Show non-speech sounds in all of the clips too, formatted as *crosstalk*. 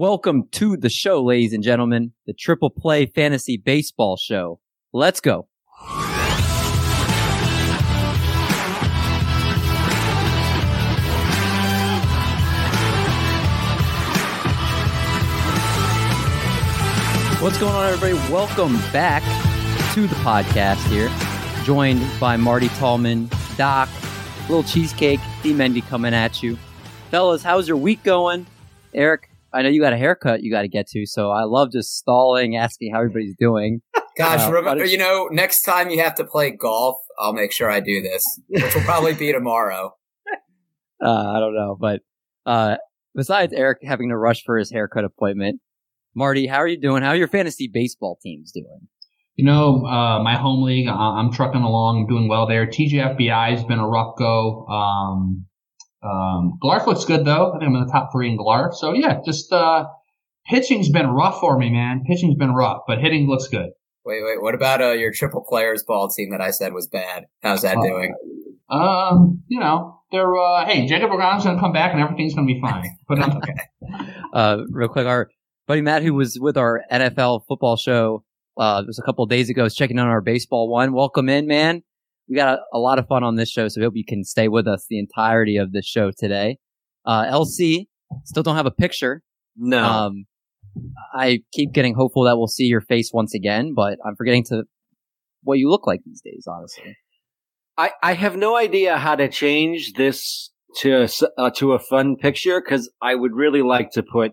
Welcome to the show, ladies and gentlemen, the Triple Play Fantasy Baseball Show. Let's go. What's going on, everybody? Welcome back to the podcast here. Joined by Marty Tallman, Doc, Little Cheesecake, D Mendy coming at you. Fellas, how's your week going? Eric, I know you got a haircut you got to get to, so I love just stalling, asking how everybody's doing. Gosh, Uh, remember, you know, next time you have to play golf, I'll make sure I do this, which will probably be tomorrow. *laughs* Uh, I don't know, but uh, besides Eric having to rush for his haircut appointment, Marty, how are you doing? How are your fantasy baseball teams doing? You know, uh, my home league, I- I'm trucking along, doing well there. TGFBI has been a rough go. Um, um, Glarf looks good though. I think I'm in the top three in Glarf. So yeah, just, uh, pitching's been rough for me, man. Pitching's been rough, but hitting looks good. Wait, wait, what about uh, your triple players ball team that I said was bad? How's that Uh, doing? Um, you know, they're, uh, hey, Jacob Brown's going to come back and everything's going to be fine. *laughs* But um, Uh, real quick, our buddy Matt, who was with our NFL football show, uh, just a couple of days ago, is checking on our baseball one. Welcome in, man. We got a, a lot of fun on this show, so we hope you can stay with us the entirety of this show today. Uh, LC, still don't have a picture. No. Um, I keep getting hopeful that we'll see your face once again, but I'm forgetting to what you look like these days, honestly. I, I have no idea how to change this to uh, to a fun picture because I would really like to put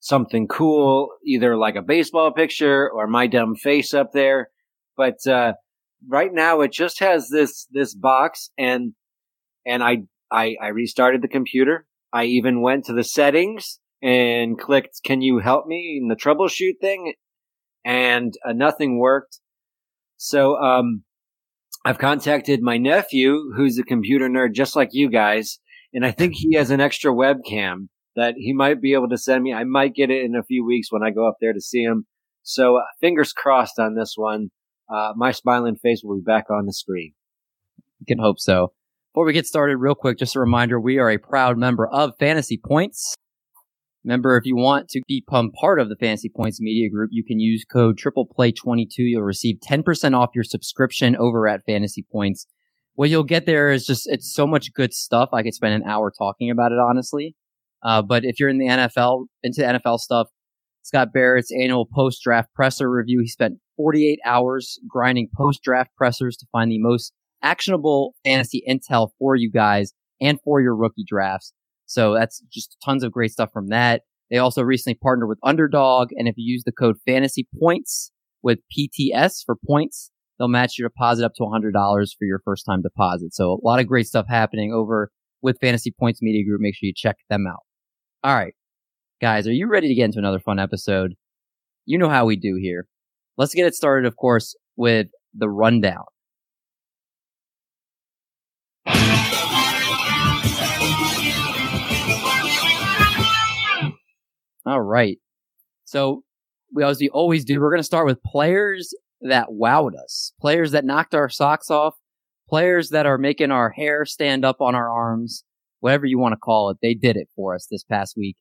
something cool, either like a baseball picture or my dumb face up there. But uh, right now, it just has this this box, and and I, I I restarted the computer. I even went to the settings and clicked "Can you help me?" in the troubleshoot thing, and uh, nothing worked. So um, I've contacted my nephew, who's a computer nerd just like you guys, and I think he has an extra webcam that he might be able to send me. I might get it in a few weeks when I go up there to see him. So uh, fingers crossed on this one. Uh, my smiling face will be back on the screen. You can hope so. Before we get started, real quick, just a reminder, we are a proud member of Fantasy Points. Remember, if you want to become part of the Fantasy Points Media Group, you can use code TriplePlay22. You'll receive 10% off your subscription over at Fantasy Points. What you'll get there is just, it's so much good stuff. I could spend an hour talking about it, honestly. Uh, but if you're in the NFL, into the NFL stuff, Scott Barrett's annual post draft presser review, he spent 48 hours grinding post draft pressers to find the most actionable fantasy intel for you guys and for your rookie drafts. So that's just tons of great stuff from that. They also recently partnered with Underdog, and if you use the code Fantasy Points with PTS for points, they'll match your deposit up to $100 for your first time deposit. So a lot of great stuff happening over with Fantasy Points Media Group. Make sure you check them out. All right, guys, are you ready to get into another fun episode? You know how we do here. Let's get it started, of course, with the rundown. All right. So we as we always do, we're going to start with players that wowed us, players that knocked our socks off, players that are making our hair stand up on our arms, whatever you want to call it. They did it for us this past week.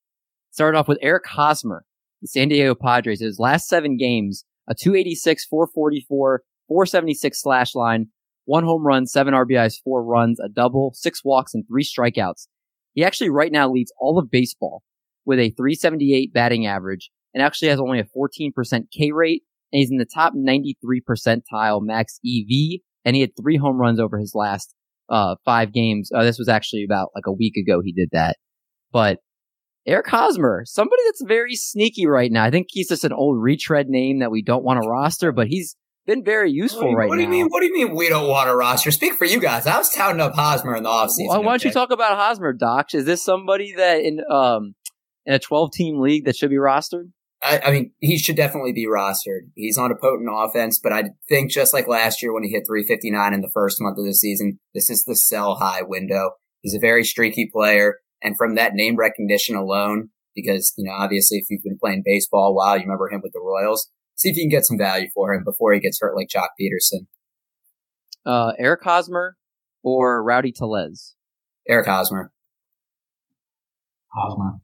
Started off with Eric Hosmer, the San Diego Padres. His last seven games, a 286, 444, 476 slash line, one home run, seven RBIs, four runs, a double, six walks, and three strikeouts. He actually right now leads all of baseball with a 378 batting average and actually has only a 14% K rate. And he's in the top 93 percentile max EV. And he had three home runs over his last, uh, five games. Uh, this was actually about like a week ago he did that. But Eric Hosmer, somebody that's very sneaky right now. I think he's just an old retread name that we don't want to roster, but he's been very useful What do you, right what do now. you mean? What do you mean we don't want a roster? Speak for you guys. I was touting up Hosmer in the offseason. Why, why don't you talk about Hosmer, Doc? Is this somebody that in um in a 12 team league that should be rostered? I, I mean, he should definitely be rostered. He's on a potent offense, but I think just like last year when he hit 359 in the first month of the season, this is the sell high window. He's a very streaky player, and from that name recognition alone, because you know, obviously, if you've been playing baseball a while, you remember him with the Royals. See if you can get some value for him before he gets hurt like Joc Pederson. Uh, Eric Hosmer or Rowdy Tellez? Eric Hosmer. Hosmer.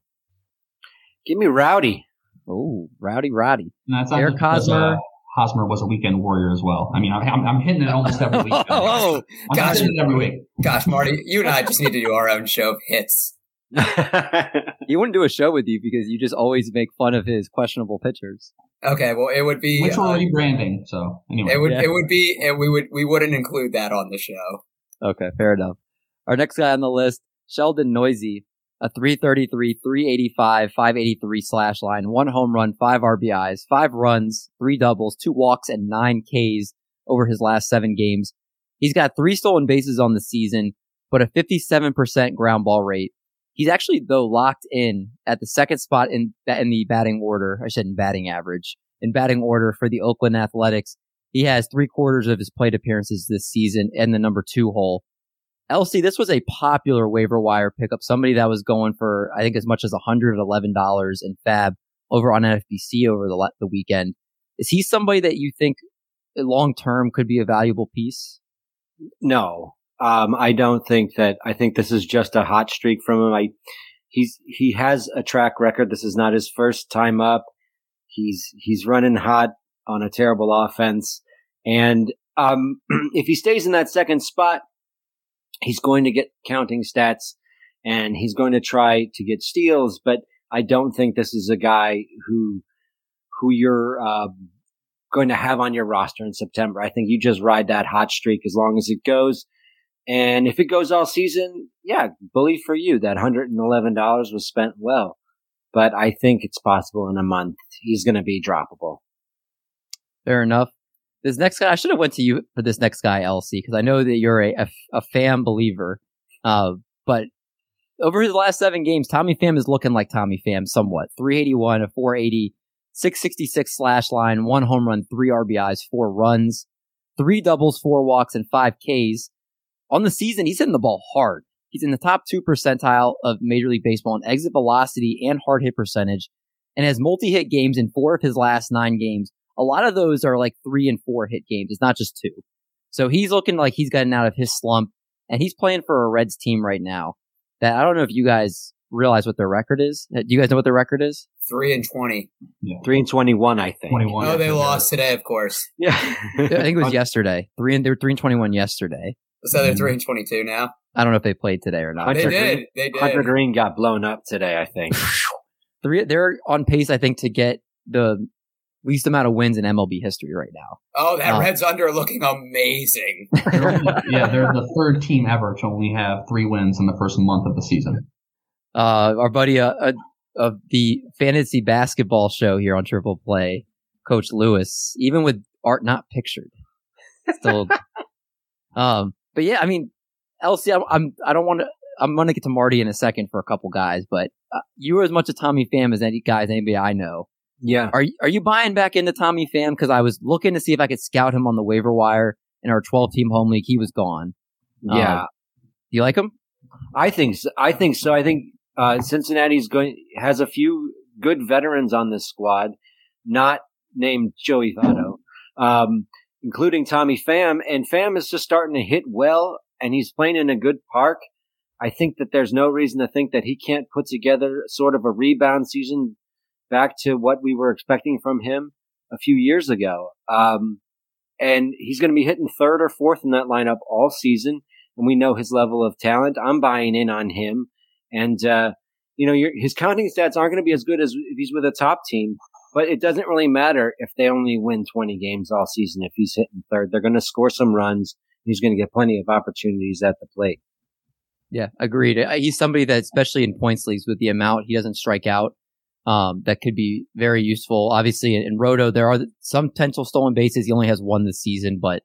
Give me Rowdy. Oh, Rowdy, Rowdy. And that's not Eric just Hosmer. uh, Hosmer was a weekend warrior as well. I mean, I'm, I'm, I'm hitting it almost every *laughs* week. Oh, I'm Gotcha. hitting it every week. Gosh, Marty, you and I just need to do our own show of hits. *laughs* he wouldn't do a show with you because you just always make fun of his questionable pitchers. Okay, well, it would be. Which we're uh, rebranding. So anyway, it would. Yeah. It would be. And we would. We wouldn't include that on the show. Okay, fair enough. Our next guy on the list, Sheldon Neuse, a 333, 385, 583 slash line, one home run, five RBIs, five runs, three doubles, two walks, and nine Ks over his last seven games. He's got three stolen bases on the season, but a 57% ground ball rate. He's actually, though, locked in at the second spot in, in the batting order. I said in batting average. In batting order for the Oakland Athletics. He has three quarters of his plate appearances this season in the number two hole. LC, this was a popular waiver wire pickup. Somebody that was going for, I think, as much as $111 in FAAB over on NFBC over the, the weekend. Is he somebody that you think long term could be a valuable piece? no, um, I don't think that. I think this is just a hot streak from him. I, he's he has a track record. This is not his first time up. He's he's running hot on a terrible offense, and um, *clears throat* if he stays in that second spot, he's going to get counting stats, and he's going to try to get steals. But I don't think this is a guy who who you're um, going to have on your roster in September. I think you just ride that hot streak as long as it goes. And if it goes all season, yeah, bully for you. That $111 was spent well. But I think it's possible in a month he's going to be droppable. Fair enough. This next guy, I should have went to you for this next guy, LC, because I know that you're a, a, a fan believer. Uh, but over his last seven games, Tommy Pham is looking like Tommy Pham somewhat. 381, a 480, 666 slash line, one home run, three RBIs, four runs, three doubles, four walks, and five Ks. On the season, he's hitting the ball hard. He's in the top two percentile of Major League Baseball in exit velocity and hard hit percentage, and has multi hit games in four of his last nine games. A lot of those are like three and four hit games. It's not just two. So he's looking like he's gotten out of his slump, and he's playing for a Reds team right now. That I don't know if you guys realize what their record is. Uh, do you guys know what their record is? Three and twenty. Three and 21, I think. 21. Oh, they lost today, of course. Yeah. I think it was *laughs* yesterday. Three and they were three and twenty one yesterday. So they're three and twenty-two now. I don't know if they played today or not. Hunter They did. Greene- They did. Hunter Greene got blown up today, I think. *laughs* Three, they're on pace, I think, to get the least amount of wins in MLB history right now. Oh, that Oh. Reds under looking amazing. *laughs* They're yeah, they're the third team ever to only have three wins in the first month of the season. Uh, our buddy uh, uh, of the fantasy basketball show here on Triple Play, Coach Lewis, even with art not pictured, still. *laughs* um, but yeah, I mean, LC, I'm, I'm I don't want to. I'm going to get to Marty in a second for a couple guys, but uh, you were as much a Tommy Pham as any guys, anybody I know. yeah. Are you, are you buying back into Tommy Pham? Because I was looking to see if I could scout him on the waiver wire in our 12 team home league. He was gone. Yeah. Um, you like him? I think so. I think so. I think uh, Cincinnati's going has a few good veterans on this squad, not named Joey Votto, um, including Tommy Pham. And Pham is just starting to hit well, and he's playing in a good park. I think that there's no reason to think that he can't put together sort of a rebound season back to what we were expecting from him a few years ago. Um, and he's going to be hitting third or fourth in that lineup all season and we know his level of talent. I'm buying in on him. And, uh, you know, his counting stats aren't going to be as good as if he's with a top team, but it doesn't really matter if they only win 20 games all season. If he's hitting third, they're going to score some runs. He's going to get plenty of opportunities at the plate. Yeah, agreed. Uh, He's somebody that, especially in points leagues, with the amount he doesn't strike out, um, that could be very useful. Obviously, in, Roto, there are some potential stolen bases. He only has one this season, but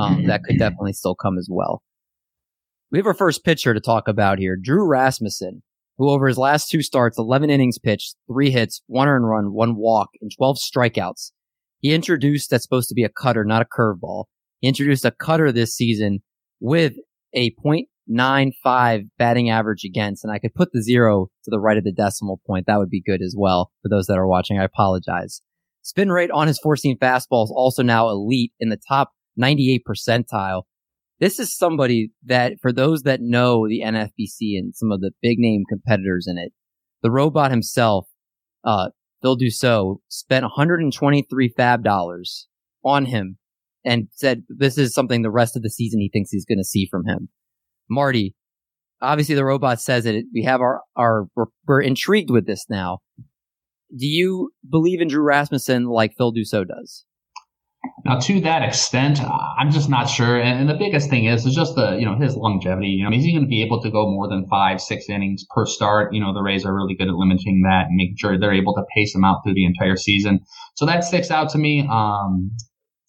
um, that could definitely still come as well. We have our first pitcher to talk about here, Drew Rasmussen, who over his last two starts, 11 innings pitched, three hits, one earned run, one walk, and 12 strikeouts. He introduced that's supposed to be a cutter, not a curveball. He introduced a cutter this season with a .95 batting average against, and I could put the zero to the right of the decimal point. That would be good as well for those that are watching. I apologize. Spin rate on his four seam fastball is also now elite in the top 98 percentile. This is somebody that, for those that know the NFBC and some of the big name competitors in it, the robot himself, uh, Phil Dussault spent 123 FAAB dollars on him and said this is something the rest of the season he thinks he's going to see from him. Marty, obviously the robot says it. We have our, our, we're, we're intrigued with this now. Do you believe in Drew Rasmussen like Phil Dussault does? Now, to that extent, I'm just not sure. And the biggest thing is, is just the, you know, his longevity. You know, is he going to be able to go more than five, six innings per start? You know, the Rays are really good at limiting that and making sure they're able to pace him out through the entire season. So that sticks out to me. Um,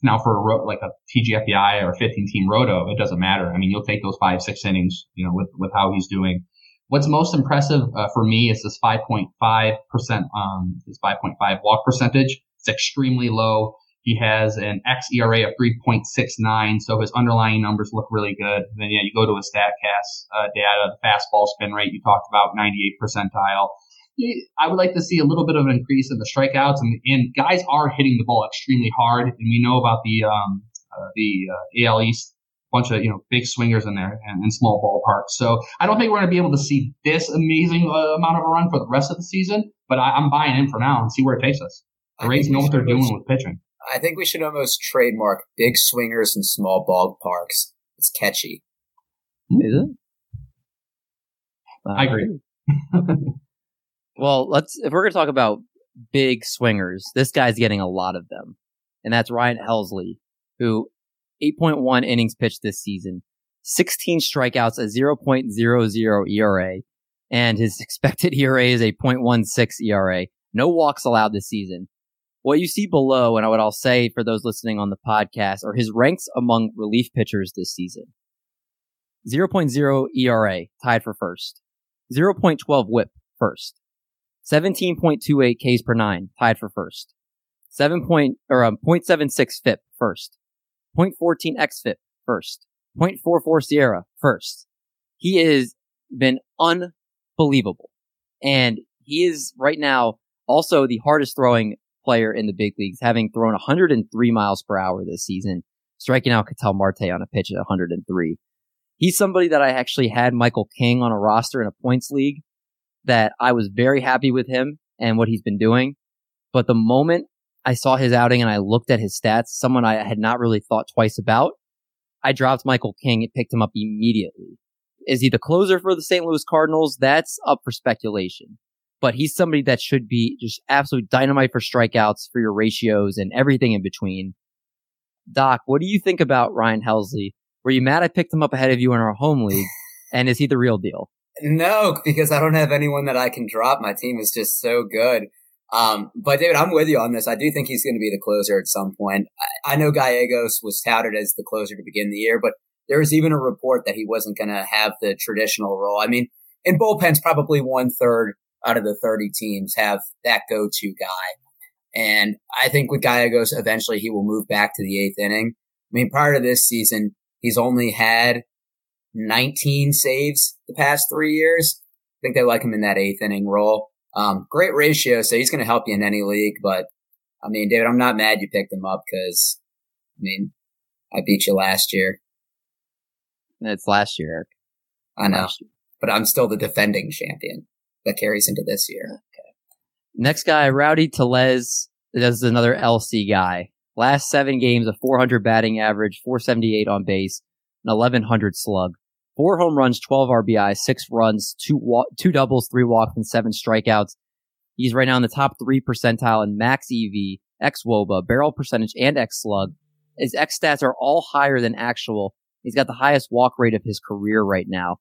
now for a like a TGFBI or 15 team roto, it doesn't matter. I mean, you'll take those five, six innings, you know, with, with how he's doing. What's most impressive uh, for me is this 5.5%, um, his 5.5 walk percentage. It's extremely low. He has an xERA of 3.69, so his underlying numbers look really good. And then, yeah, you go to his StatCast uh, data, the fastball spin rate you talked about, 98 percentile. I would like to see a little bit of an increase in the strikeouts, and, and guys are hitting the ball extremely hard, and we know about the um, uh, the uh, AL East bunch of you know big swingers in there and, and small ballparks. So I don't think we're going to be able to see this amazing uh, amount of a run for the rest of the season, but I, am buying in for now and see where it takes us. The Rays know what they're doing with pitching. I think we should almost trademark big swingers and small ballparks. It's catchy. Is it? I agree. *laughs* well, let's if we're going to talk about big swingers, this guy's getting a lot of them, and that's Ryan Helsley, who 8.1 innings pitched this season, 16 strikeouts, a 0.00 ERA, and his *laughs* expected ERA is a 0.16 ERA. No walks allowed this season. What you see below, and what I'll say for those listening on the podcast, are his ranks among relief pitchers this season. 0.0 ERA, tied for first. 0.12 whip, first. 17.28 Ks per nine, tied for first. 7 point, or um, 0.76 FIP, first. 0.14 XFIP, first. 0.44 SIERA, first. He has been unbelievable. And he is right now also the hardest throwing player in the big leagues, having thrown 103 miles per hour this season, striking out Ketel Marte on a pitch at 103. He's somebody that I actually had Michael King on a roster in a points league that I was very happy with him and what he's been doing. But the moment I saw his outing and I looked at his stats, someone I had not really thought twice about, I dropped Michael King and picked him up immediately. Is he the closer for the St. Louis Cardinals? That's up for speculation but he's somebody that should be just absolute dynamite for strikeouts, for your ratios, and everything in between. Doc, what do you think about Ryan Helsley? Were you mad I picked him up ahead of you in our home league? *laughs* and is he the real deal? No, because I don't have anyone that I can drop. My team is just so good. Um, but David, I'm with you on this. I do think he's going to be the closer at some point. I, I know Gallegos was touted as the closer to begin the year, but there was even a report that he wasn't going to have the traditional role. I mean, in bullpens, probably one third out of the 30 teams have that go-to guy. And I think with Gallegos, eventually he will move back to the eighth inning. I mean, prior to this season, he's only had 19 saves the past three years. I think they like him in that eighth inning role. Um, great ratio, so he's going to help you in any league. But I mean, David, I'm not mad you picked him up because, I mean, I beat you last year. It's last year, Eric. I know, but I'm still the defending champion that carries into this year. Okay. Next guy, Rowdy Tellez. This is another LC guy. Last seven games, a 400 batting average, 478 on base, an 1100 slug, four home runs, 12 RBI, six runs, two wa- two doubles, three walks, and seven strikeouts. He's right now in the top three percentile in max EV, X WOBA, barrel percentage, and X slug. His X stats are all higher than actual. He's got the highest walk rate of his career right now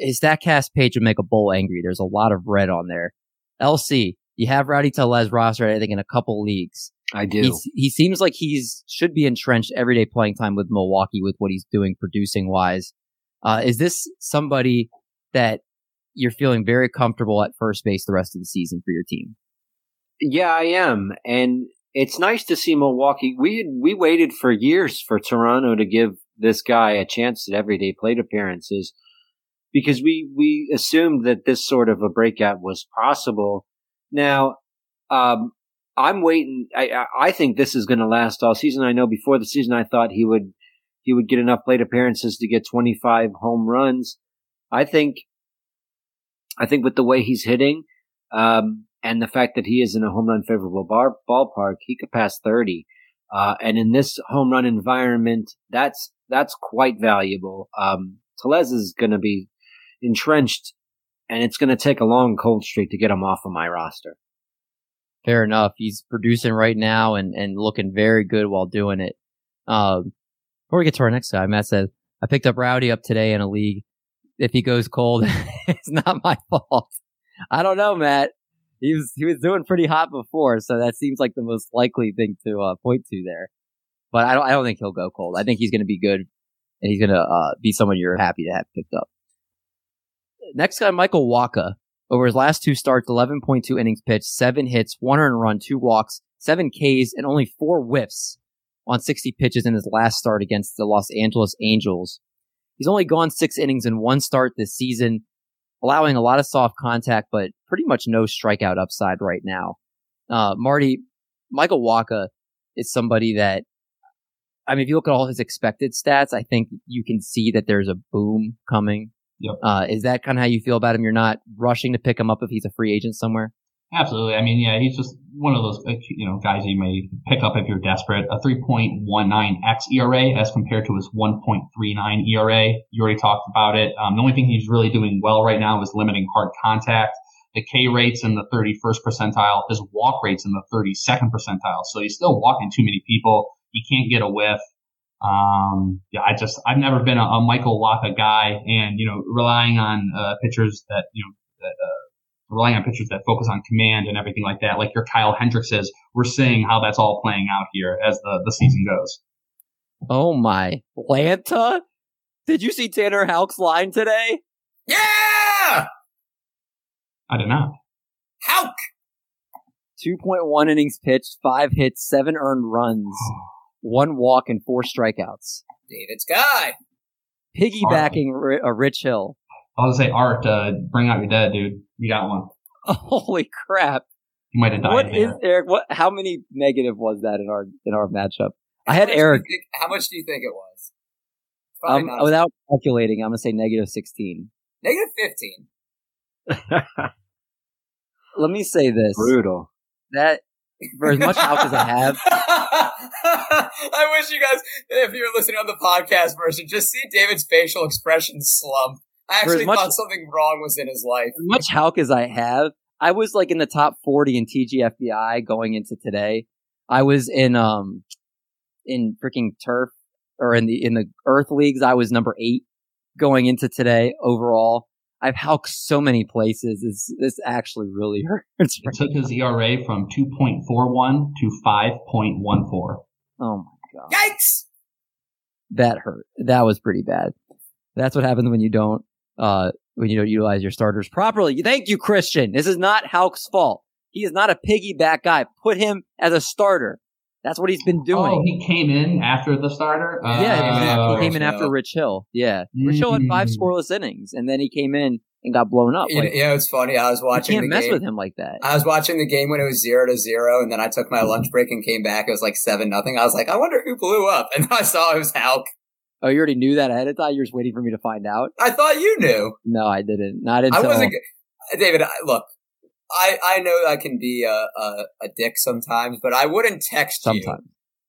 his Statcast page would make a bull angry. There's a lot of red on there. LC, you have Rowdy Tellez roster, I think, in a couple leagues. I do. He's, he seems like he's should be entrenched everyday playing time with Milwaukee with what he's doing producing wise. Uh, is this somebody that you're feeling very comfortable at first base the rest of the season for your team? Yeah, I am, and it's nice to see Milwaukee. We had, we waited for years for Toronto to give this guy a chance at everyday plate appearances because we we assumed that this sort of a breakout was possible. Now, um, I'm waiting. I I think this is going to last all season. I know before the season, I thought he would he would get enough plate appearances to get 25 home runs. I think I think with the way he's hitting, um, and the fact that he is in a home run favorable bar, ballpark, he could pass 30. Uh, and in this home run environment, that's, that's quite valuable. Um, Tellez is going to be entrenched and it's going to take a long cold streak to get him off of my roster. Fair enough. He's producing right now and, and looking very good while doing it. Um, before we get to our next guy, Matt said, I picked up Rowdy up today in a league. If he goes cold, *laughs* it's not my fault. I don't know, Matt. He was he was doing pretty hot before, so that seems like the most likely thing to uh, point to there. But I don't I don't think he'll go cold. I think he's going to be good, and he's going to uh, be someone you're happy to have picked up. Next guy, Michael Wacha. Over his last two starts, 11.2 innings pitched, seven hits, one earned run, two walks, seven Ks, and only four whiffs on 60 pitches in his last start against the Los Angeles Angels. He's only gone six innings in one start this season, allowing a lot of soft contact, but pretty much no strikeout upside right now. Uh, Marty, Michael Wacha is somebody that, I mean, if you look at all his expected stats, I think you can see that there's a boom coming Yep. uh, is that kind of how you feel about him? You're not rushing to pick him up if he's a free agent somewhere. Absolutely. I mean, yeah, he's just one of those you know guys you may pick up if you're desperate. A 3.19x ERA as compared to his 1.39 ERA. You already talked about it. Um, the only thing he's really doing well right now is limiting hard contact. The K rates in the 31st percentile. His walk rates in the 32nd percentile. So he's still walking too many people. He can't get a whiff. Um, yeah, I just I've never been a, a Michael Wacha guy, and you know, relying on uh, pitchers that you know that uh, relying on pitchers that focus on command and everything like that, like your Kyle Hendrickses. We're seeing how that's all playing out here as the the season goes. Oh my, Lanta! Did you see Tanner Houck's line today? Yeah! I did not. Houck! 2.1 innings pitched, five hits, seven earned runs, *sighs* one walk, and four strikeouts. David's guy. Piggybacking Ri- uh, Rich Hill. I was gonna say, Art, uh, bring out your dead, dude. You got one. *laughs* Holy crap! You might have died What there. is Eric? What? How many negative was that in our in our matchup? I had much do you Eric. think- how much do you think it was? Um, not. without calculating, I'm gonna say negative 16. Negative 15. *laughs* Let me say this: Brutal. that for as much Houck as I have, *laughs* I wish you guys, if you were listening on the podcast version, just see David's facial expression slump. I actually much- thought something wrong was in his life. as much Houck as I have, I was like in the top 40 in TGFBI going into today. I was in um in freaking turf or in the in the Earth leagues. I was number eight going into today overall. I've Houck so many places. This this actually really *laughs* hurts. It took his ERA from 2.41 to 5.14. Oh my god, Yikes! that hurt. That was pretty bad. That's what happens when you don't uh when you don't utilize your starters properly. Thank you, Christian. This is not Houck's fault. He is not a piggyback guy. Put him as a starter. That's what he's been doing. Oh, he came in after the starter. yeah, Uh, exactly. he came in after Rich Hill. Yeah, Rich Hill had five Mm. scoreless innings, and then he came in and got blown up. You know, Like, you know, it's funny. I was you watching can't the mess game. with him like that. I was watching the game when it was zero to zero, and then I took my lunch break and came back. It was like seven nothing. I was like, I wonder who blew up, *laughs* and I saw it was Hulk. oh, you already knew that ahead of time. You're just waiting for me to find out. I thought you knew. No, I didn't. Not until I wasn't. David, I- look, I I know I can be a a, a dick sometimes, but I wouldn't text you. sometimes.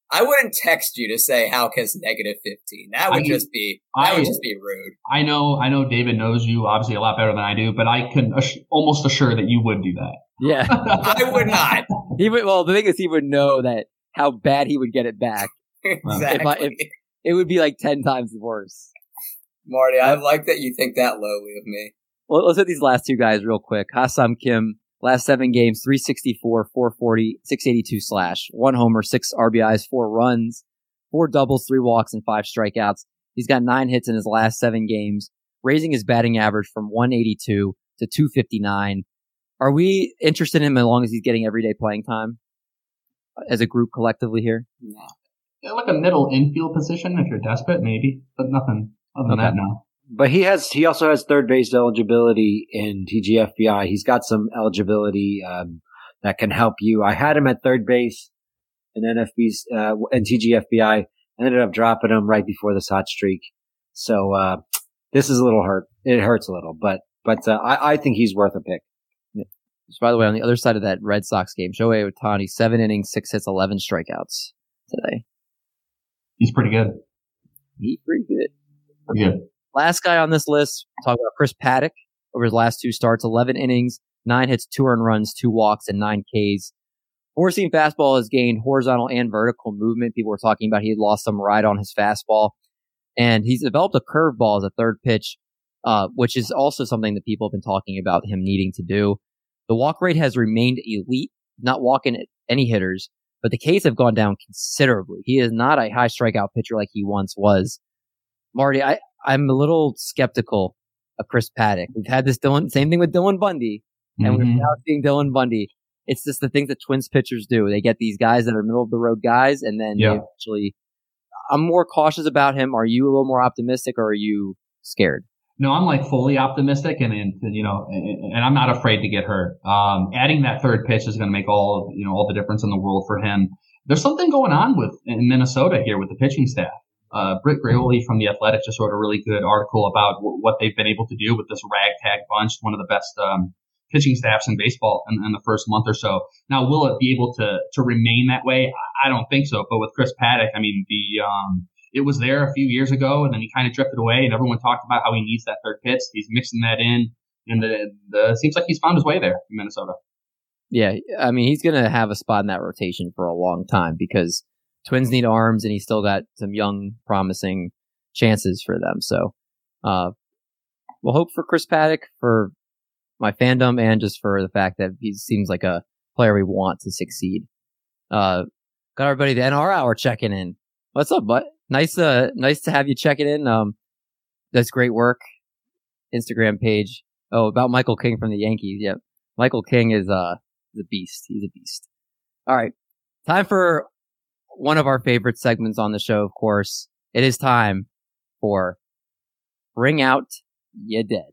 I wouldn't text you to say Houck has negative fifteen. That would I- just be that I- would just be rude. I know, I know David knows you obviously a lot better than I do, but I can ass- almost assure that you would do that. Yeah, *laughs* I would not. he would. Well, the thing is, he would know that how bad he would get it back. *laughs* exactly. It would be like ten times worse. Marty, I like that you think that lowly of me. Well, let's hit these last two guys real quick. Ha-Seong Kim, last seven games, 364, 440, 682 slash, one homer, six RBIs, four runs, four doubles, three walks, and five strikeouts. He's got nine hits in his last seven games, raising his batting average from 182 to 259. Are we interested in him as long as he's getting everyday playing time as a group collectively here? No. Yeah, like a middle infield position if you're desperate, maybe, but nothing other than Okay. that. No. But he has he also has third base eligibility in TGFBI. He's got some eligibility um, that can help you. I had him at third base in NFB's uh, in TGFBI. I ended up dropping him right before this hot streak. So uh, this is a little hurt. It hurts a little, but but uh, I, I think he's worth a pick. Just by the way, on the other side of that Red Sox game, Shohei Ohtani, seven innings, six hits, 11 strikeouts today. He's pretty good. He's pretty good. Pretty good. Last guy on this list, talk about Chris Paddack over his last two starts, 11 innings, nine hits, two earned runs, two walks, and nine Ks. Four seam fastball has gained horizontal and vertical movement. People were talking about he had lost some ride on his fastball. And he's developed a curveball as a third pitch, uh, which is also something that people have been talking about him needing to do. The walk rate has remained elite, not walking any hitters, but the Ks have gone down considerably. He is not a high strikeout pitcher like he once was. Marty, I, I'm a little skeptical of Chris Paddack. We've had this Dylan, same thing with Dylan Bundy, and Mhm. we're now seeing Dylan Bundy. It's just the things that Twins pitchers do. They get these guys that are middle of the road guys, and then Yeah. they eventually. I'm more cautious about him. Are you a little more optimistic, or are you scared? No, I'm like fully optimistic, and, and you know, and, and I'm not afraid to get hurt. Um, adding that third pitch is going to make all you know all the difference in the world for him. There's something going on with in Minnesota here with the pitching staff. Uh, Britt Ghiroli from the Athletic just wrote a really good article about w- what they've been able to do with this ragtag bunch, one of the best um, pitching staffs in baseball in, in the first month or so. Now, will it be able to to remain that way? I I don't think so. But with Chris Paddack, I mean, the um, it was there a few years ago, and then he kind of drifted away, and everyone talked about how he needs that third pitch. He's mixing that in, and the, the seems like he's found his way there in Minnesota. Yeah, I mean, he's going to have a spot in that rotation for a long time because Twins need arms, and he's still got some young, promising chances for them. So, uh, we'll hope for Chris Paddack for my fandom and just for the fact that he seems like a player we want to succeed. Uh, got everybody the NR hour checking in. What's up, bud? Nice, uh, nice to have you checking in. Um, that's great work. Instagram page. Oh, about Michael King from the Yankees. Yep. Michael King is, uh, the beast. He's a beast. All right. Time for one of our favorite segments on the show, of course. It is time for Bring Out Ya Dead.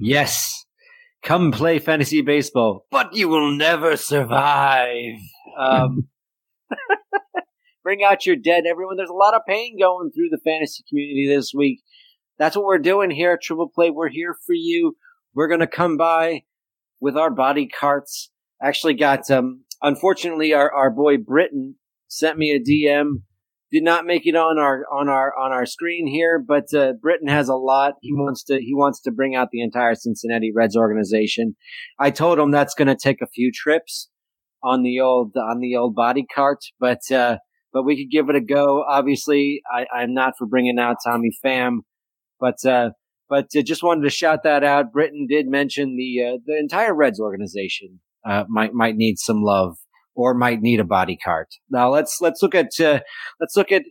Yes. Come play fantasy baseball, but you will never survive. Um, *laughs* bring out your dead, everyone. There's a lot of pain going through the fantasy community this week. That's what we're doing here at Triple Play. We're here for you. We're going to come by with our body carts. Actually got, um, unfortunately, our, our boy Britton sent me a DM did not make it on our on our on our screen here, but uh, Britain has a lot. He wants to he wants to bring out the entire Cincinnati Reds organization. I told him that's going to take a few trips on the old on the old body cart, but uh, but we could give it a go. Obviously, I, I'm not for bringing out Tommy Pham, but uh, but uh, just wanted to shout that out. Britain did mention the uh, the entire Reds organization uh, might might need some love or might need a body cart. Now let's let's look at uh, let's look at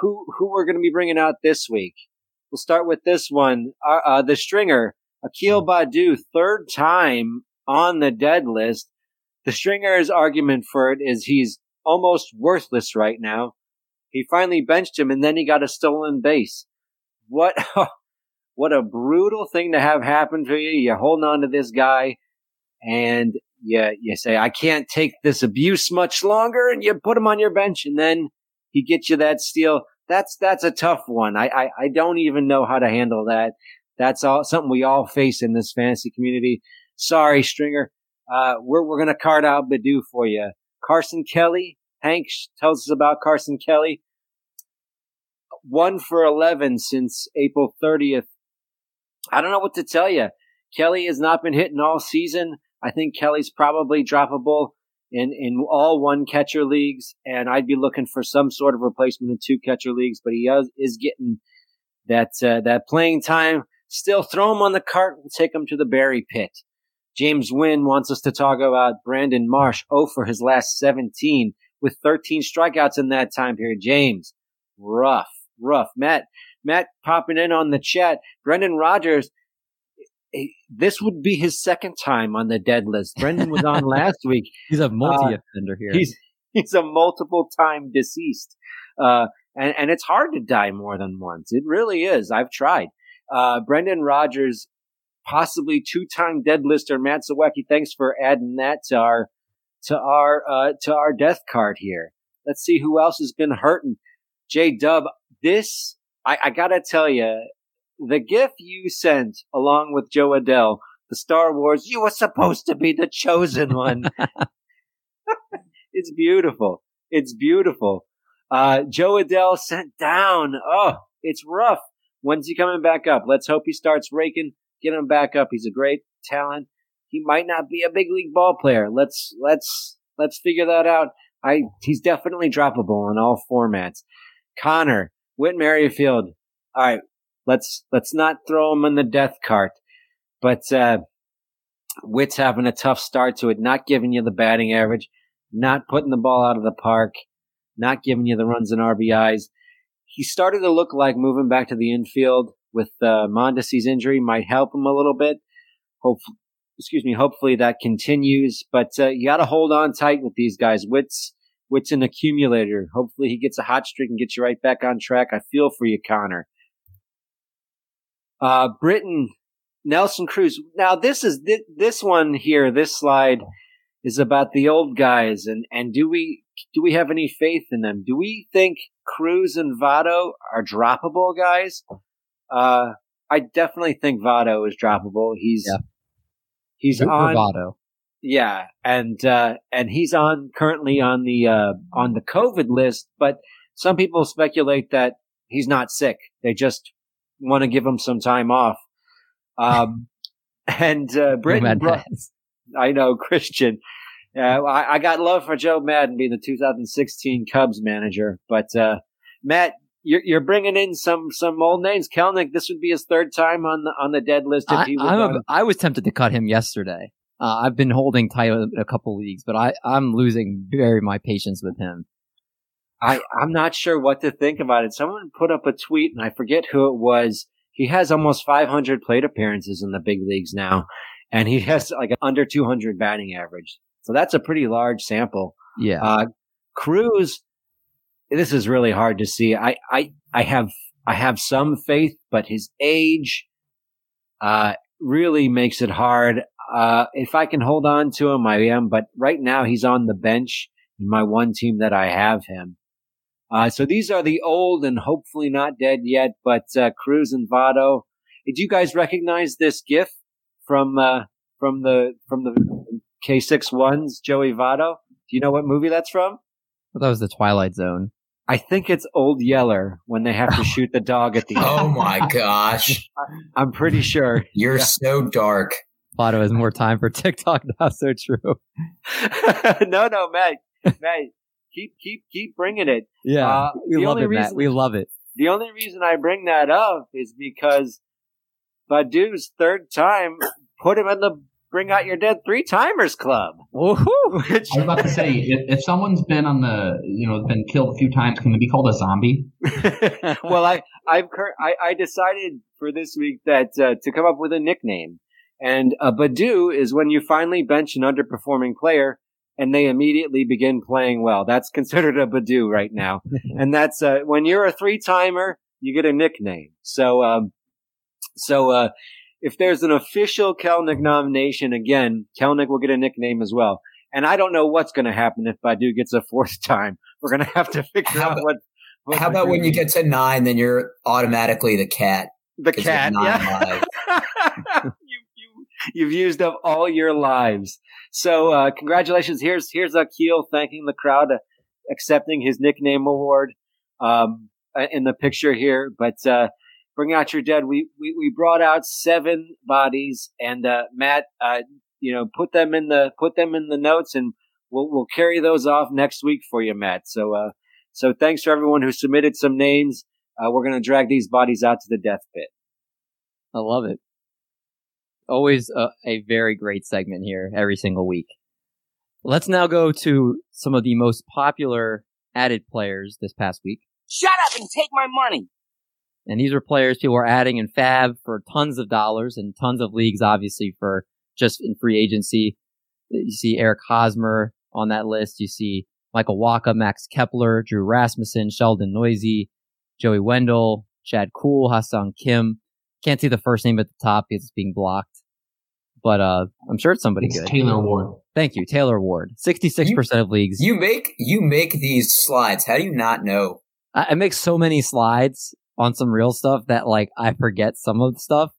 who who we're going to be bringing out this week. We'll start with this one, uh, uh, the stringer Akil Baddoo, third time on the dead list. The stringer's argument for it is he's almost worthless right now. He finally benched him, and then he got a stolen base. What *laughs* what a brutal thing to have happen to you. You're holding on to this guy, and you, you say, I can't take this abuse much longer, and you put him on your bench, and then he gets you that steal. That's, that's a tough one. I, I, I don't even know how to handle that. That's all, something we all face in this fantasy community. Sorry, Stringer. Uh, we're, we're going to card out Baddoo for you. Carson Kelly. Hank tells us about Carson Kelly. One for 11 since April 30th. I don't know what to tell you. Kelly has not been hitting all season. I think Kelly's probably droppable in, in all one catcher leagues, and I'd be looking for some sort of replacement in two catcher leagues, but he is, is getting that, uh, that playing time. Still throw him on the cart and take him to the berry pit. James Wynn wants us to talk about Brandon Marsh. Oh, for his last 17 with 13 strikeouts in that time period. James, rough, rough. Matt, Matt popping in on the chat. Brendan Rodgers, this would be his second time on the dead list. Brendan was on *laughs* last week. He's a multi offender uh, here. He's *laughs* he's a multiple time deceased, uh, and and it's hard to die more than once. It really is. I've tried. Uh, Brendan Rodgers, possibly two time dead lister. Matt Zawecki, thanks for adding that to our to our uh, to our death card here. Let's see who else has been hurting. J Dub, this I, I gotta tell you, the gift you sent along with Jo Adell, the Star Wars, you were supposed to be the chosen one. *laughs* *laughs* it's beautiful. It's beautiful. Uh, Jo Adell sent down. Oh, it's rough. When's he coming back up? Let's hope he starts raking. Get him back up. He's a great talent. He might not be a big league ball player. Let's let's let's figure that out. I he's definitely droppable in all formats. Connor, Whit Merrifield. All right, let's let's not throw him in the death cart. But uh Whit's having a tough start to it, not giving you the batting average, not putting the ball out of the park, not giving you the runs and RBIs. He started to look like moving back to the infield with uh, Mondesi's injury might help him a little bit. Hope, excuse me. Hopefully that continues, but uh, you got to hold on tight with these guys. Whit's Whit's an accumulator. Hopefully he gets a hot streak and gets you right back on track. I feel for you, Connor. Uh, Britain, Nelson Cruz. Now this is this one here. This slide is about the old guys, and and do we do we have any faith in them? Do we think Cruz and Votto are droppable guys? Uh, I definitely think Votto is droppable. He's yeah. he's Good on Votto. Yeah, and uh, and he's on currently on the uh, on the COVID list, but some people speculate that he's not sick. They just want to give him some time off. Um, *laughs* and uh, *laughs* Britain, I know *laughs* Christian. Uh, I, I, got love for Joe Maddon being the 2016 Cubs manager, but uh, Matt, you're, you're bringing in some some old names. Kelenic, this would be his third time on the on the dead list. If I, he was a, I was tempted to cut him yesterday. Uh, I've been holding tight in a couple leagues, but I I'm losing very my patience with him. I I'm not sure what to think about it. Someone put up a tweet, and I forget who it was. He has almost 500 plate appearances in the big leagues now, and he has like under 200 batting average. So that's a pretty large sample. Yeah. Uh, Cruz, this is really hard to see. I, I, I have, I have some faith, but his age, uh, really makes it hard. Uh, if I can hold on to him, I am, but right now he's on the bench in my one team that I have him. Uh, so these are the old and hopefully not dead yet, but, uh, Cruz and Votto. Did you guys recognize this GIF from, uh, from the, from the K6-1's Joey Votto. Do you know what movie that's from? Well, that was the Twilight Zone. I think it's Old Yeller when they have to shoot the dog at the *laughs* end. Oh my gosh. *laughs* I'm pretty sure. You're yeah. so dark. Votto has more time for *laughs* TikTok now, so true. *laughs* no, no, Matt. Matt, keep, keep, keep bringing it. Yeah. Uh, we love it, reason, Matt. We love it. The only reason I bring that up is because Baddoo's third time put him in the bring out your dead three timers club. Woohoo! *laughs* I was about to say, if, if, someone's been on the, you know, been killed a few times, can it be called a zombie? well, I, I've, I, I decided for this week that uh, to come up with a nickname, and a Baddoo is when you finally bench an underperforming player and they immediately begin playing well. That's considered a Baddoo right now, *laughs* and that's uh, when you're a three timer, you get a nickname. So, um, so. Uh, if there's an official Kelenic nomination, again, Kelenic will get a nickname as well. And I don't know what's going to happen if Baddoo gets a fourth time. We're going to have to figure how out about, what, what. How about when you get to nine, then you're automatically the cat? The cat, yeah. *laughs* you, you, you've used up all your lives. So, uh, congratulations. Here's, here's Akil thanking the crowd, uh, accepting his nickname award, um, uh, in the picture here. But, uh, bring out your dead. We, we, we brought out seven bodies and, uh, Matt, uh, you know, put them in the, put them in the notes and we'll, we'll carry those off next week for you, Matt. So, uh, so thanks to everyone who submitted some names. Uh, we're going to drag these bodies out to the death pit. I love it. Always a, a very great segment here every single week. Let's now go to some of the most popular added players this past week. Shut up and take my money. And these are players people are adding in FAAB for tons of dollars and tons of leagues, obviously, for just in free agency. You see Eric Hosmer on that list. You see Michael Wacha, Max Kepler, Drew Rasmussen, Sheldon Neuse, Joey Wendle, Chad Kuhl, Ha-Seong Kim. Can't see the first name at the top because it's being blocked. But uh, I'm sure it's somebody it's good. Taylor Ward. Thank you, Taylor Ward. 66% of leagues. You make you make these slides. How do you not know I, I make so many slides on some real stuff that like I forget some of the stuff,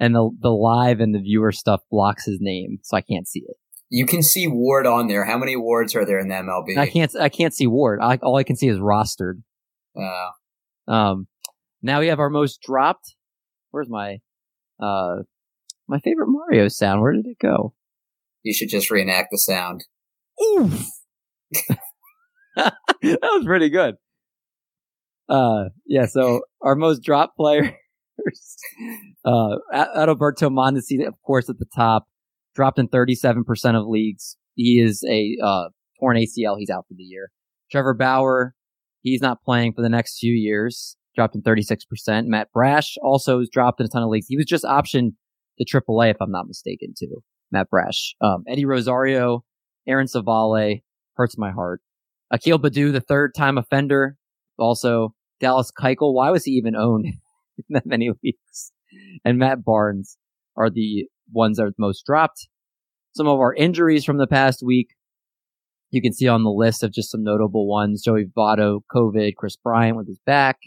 and the the live and the viewer stuff blocks his name, so I can't see it. You can see Ward on there. How many awards are there in the MLB? I can't I can't see Ward. I, all I can see is rostered. Uh, Um, now we have our most dropped. Where's my uh my favorite Mario sound? Where did it go? you should just reenact the sound. Oof. *laughs* that was pretty good. Uh, yeah. So our most dropped players, *laughs* uh, Adalberto Mondesi, of course, at the top, dropped in 37% of leagues. He is a, uh, torn ACL. He's out for the year. Trevor Bauer, he's not playing for the next few years, dropped in 36%. Matt Brash also has dropped in a ton of leagues. He was just optioned to AAA, if I'm not mistaken, too. Matt Brash. Um, Eddie Rosario, Aaron Civale, hurts my heart. Akil Baddoo, the third time offender, also Dallas Keuchel. Why was he even owned *laughs* in that many leagues? And Matt Barnes are the ones that are most dropped. Some of our injuries from the past week. You can see on the list of just some notable ones. Joey Votto, COVID, Kris Bryant with his back,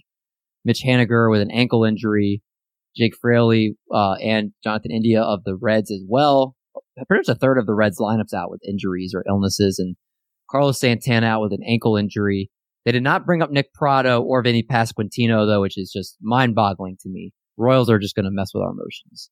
Mitch Haniger with an ankle injury, Jake Fraley, uh, and Jonathan India of the Reds as well. Pretty much a third of the Reds lineups out with injuries or illnesses and Carlos Santana out with an ankle injury. They did not bring up Nick Pratto or Vinny Pasquantino though, which is just mind boggling to me. Royals are just going to mess with our emotions.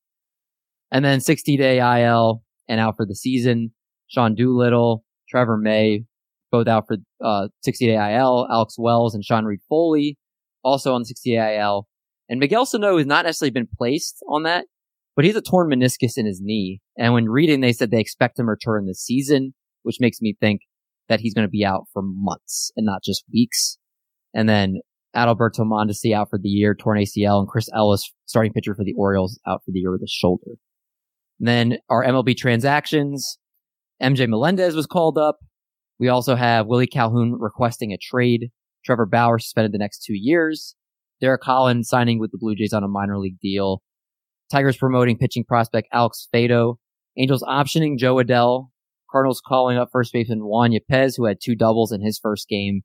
And then 60 day IL and out for the season. Sean Doolittle, Trevor May, both out for uh, 60 day IL. Alex Wells and Sean Reid-Foley also on 60 day IL. And Miguel Sano has not necessarily been placed on that, but he's a torn meniscus in his knee. And when reading, they said they expect him to return this season, which makes me think that he's going to be out for months and not just weeks. And then Adalberto Mondesi out for the year, torn ACL, and Chris Ellis, starting pitcher for the Orioles, out for the year with a shoulder. And then our MLB transactions, MJ Melendez was called up. We also have Willie Calhoun requesting a trade. Trevor Bauer suspended the next two years. Derek Holland signing with the Blue Jays on a minor league deal. Tigers promoting pitching prospect Alex Faedo. Angels optioning Jo Adell. Cardinals calling up first baseman Juan Yepez, who had two doubles in his first game.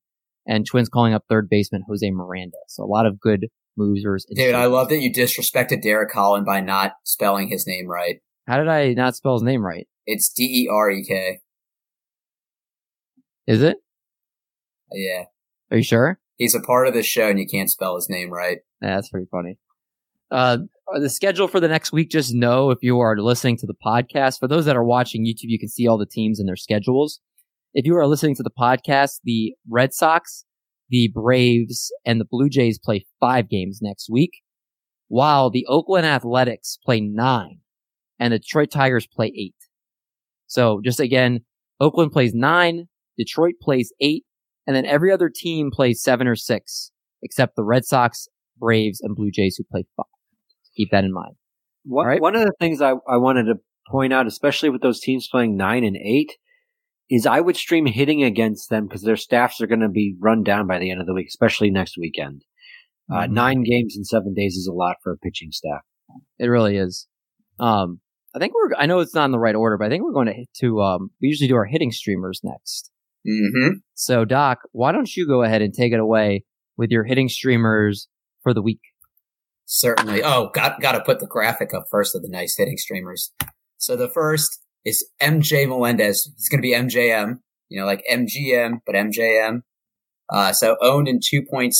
And Twins calling up third baseman Jose Miranda. So a lot of good moves. David, I love that you disrespected Derek Holland by not spelling his name right. How did I not spell his name right? It's D E R E K. Is it? Yeah. Are you sure? He's a part of this show and you can't spell his name right. Yeah, that's pretty funny. Uh, the schedule for the next week, just know if you are listening to the podcast. For those that are watching YouTube, you can see all the teams and their schedules. If you are listening to the podcast, the Red Sox, the Braves, and the Blue Jays play five games next week, while the Oakland Athletics play nine and the Detroit Tigers play eight. So just again, Oakland plays nine, Detroit plays eight, and then every other team plays seven or six, except the Red Sox, Braves, and Blue Jays who play five. Keep that in mind. One, right. one of the things I, I wanted to point out, especially with those teams playing nine and eight, is I would stream hitting against them because their staffs are going to be run down by the end of the week, especially next weekend. Uh, Mhm. nine games in seven days is a lot for a pitching staff. It really is. Um, I think we're. I know it's not in the right order, but I think we're going to hit to. Um, we usually do our hitting streamers next. Mm-hmm. So, Doc, why don't you go ahead and take it away with your hitting streamers for the week? Certainly. Oh, got got to put the graphic up first of the nice hitting streamers. So the first is MJ Melendez. He's going to be MJM, you know, like MGM, but MJM. Uh, so owned in 2.6%